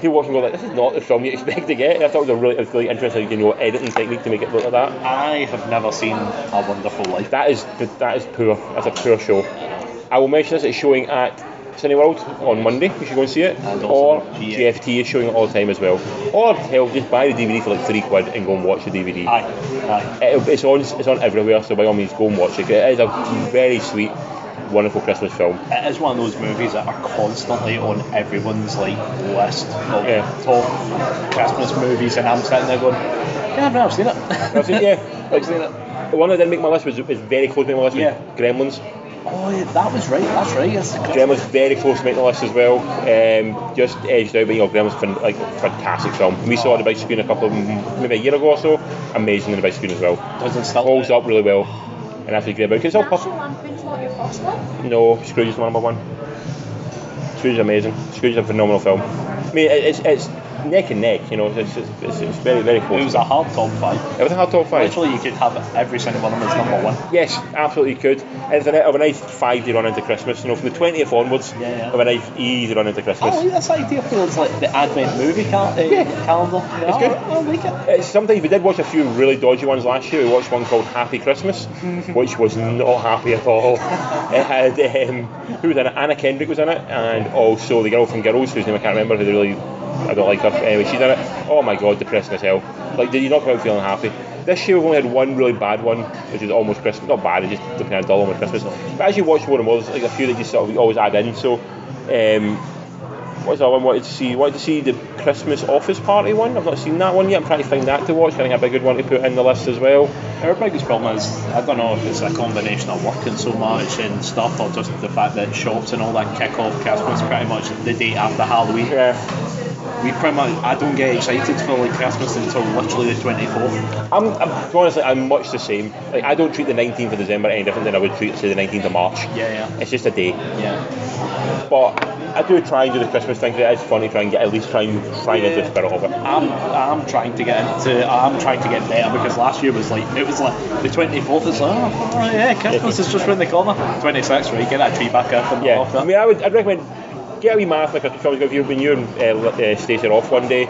People watching go like, "This is not the film you expect to get." And I thought it was a really, really interesting, you know, editing technique to make it look like that. I have never seen A Wonderful Life. That is that is poor. That's a poor show. I will mention this. It's showing at Cineworld on Monday. You should go and see it. And Or GF. GFT is showing it all the time as well. Or hell, just buy the DVD for like three quid and go and watch the DVD. Aye, aye. It, it's on. It's on everywhere. So by all means, go and watch it. It is a very sweet, wonderful Christmas film. It is one of those movies that are constantly on everyone's like list of Yeah. top Christmas movies, and I'm sitting there going, "Yeah, I've never seen it." I've seen- yeah, I've seen it. the one that didn't make my list was, was very close to my list. Yeah. Gremlins. Oh, yeah, that was right. That's right. The Gremlins very close to making the list as well. Um, just edged out, but you know, Gremlins fan, like fantastic film. We saw it big screen a couple of maybe a year ago or so. Amazing on the big screen as well. Doesn't still Holds up really well. And that's a great about. It's all National puff. Lampoon's not your first one? No, Scrooge is my number one. Scrooge is amazing. Scrooge is a phenomenal film. I mean, it's it's neck and neck. You know, it's it's, it's, it's very very close. It was a hard top five. It was a hard top five. Literally, you could have every single one of them as number one. Yes, absolutely you could. And it's a, of a nice five day run into Christmas. You know, from the 20th onwards, Yeah, yeah. of a nice easy run into Christmas. I like this idea Feels like the Advent movie cal- uh, Yeah. calendar. Yeah, It's good. I, I like it. It's sometimes we did watch a few really dodgy ones last year. We watched one called Happy Christmas, which was not happy at all. It had um, who was in it? Anna Kendrick was in it, and also the girl from Girls, whose name I can't remember, who really I don't like her. Anyway, she's in it. Oh my god, depressing as hell. Like, did you not come out feeling happy? This year we've only had one really bad one, which is almost Christmas. Not bad, it's just looking at dull almost Christmas. But as you watch more and more, there's like a few that you sort of always add in. So, um, what's that one I wanted to see? Wanted to see the Christmas Office Party one. I've not seen that one yet. I'm trying to find that to watch. I think that'd be a good one to put in the list as well. Our biggest problem is I don't know if it's a combination of working so much and stuff, or just the fact that shops and all that kick off Christmas pretty much the day after Halloween. Yeah. We pretty much I don't get excited for like Christmas until literally the 24th. I'm, I'm to be honest, like, I'm much the same. Like I don't treat the 19th of December any different than I would treat say the 19th of March. Yeah, yeah, It's just a day. yeah. But I do try and do the Christmas thing. It is fun to try and get at least try and try and into the spirit of it. I'm I'm trying to get into I'm trying to get better because last year was like it was like the 24th is like oh yeah Christmas is just round the corner. 26th right get that tree back up and Yeah. off I mean, I would I'd recommend get a wee marathon of Christmas films if you when you and uh, uh, off one day.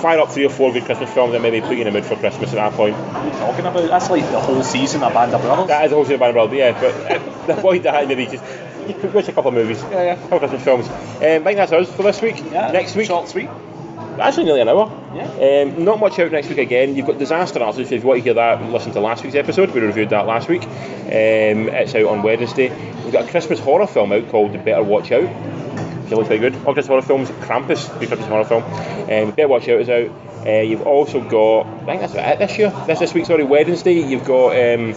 Fire up three or four good Christmas films and maybe put you in the mood for Christmas at that point. What are you talking about? That's like the whole season of Band of Brothers. That is a whole season of Band of Brothers, yeah. But uh, avoid that maybe just watch a couple of movies. Yeah, yeah. A couple of Christmas films. Um, I think that's us for this week. yeah, Next week, short sweet. Actually nearly an hour. Yeah. Um, not much out next week again. You've got Disaster Artist. If you want to hear that, listen to last week's episode. We reviewed that last week. Um, it's out on Wednesday. We've got a Christmas horror film out called Better Watch Out. It looks very good. All Christmas horror films. Krampus, the Christmas horror film. Um, Better Watch Out is out. Uh, you've also got, I think that's about it this year. This this week, sorry, Wednesday. You've got um,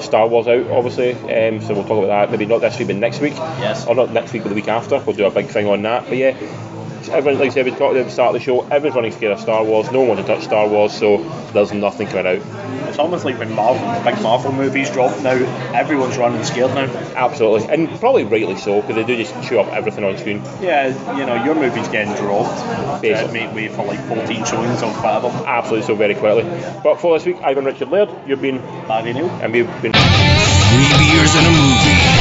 Star Wars out, obviously. Um, so we'll talk about that. Maybe not this week, but next week. Yes. Or not next week, but the week after. We'll do a big thing on that. But yeah, everyone, like I said, we talked at the start of the show. Everyone's running scared of Star Wars. No one wants to touch Star Wars, so there's nothing coming out. It's almost like when Marvel, big Marvel movies drop now, everyone's running scared now. Absolutely, and probably rightly so because they do just chew up everything on screen. Yeah, you know, your movie's getting dropped. To Basically. make way for like 14 showings of whatever. Absolutely, so very quickly. But for this week, I've been Richard Laird. You've been, Barry Neal. and we've been. Three beers and a movie.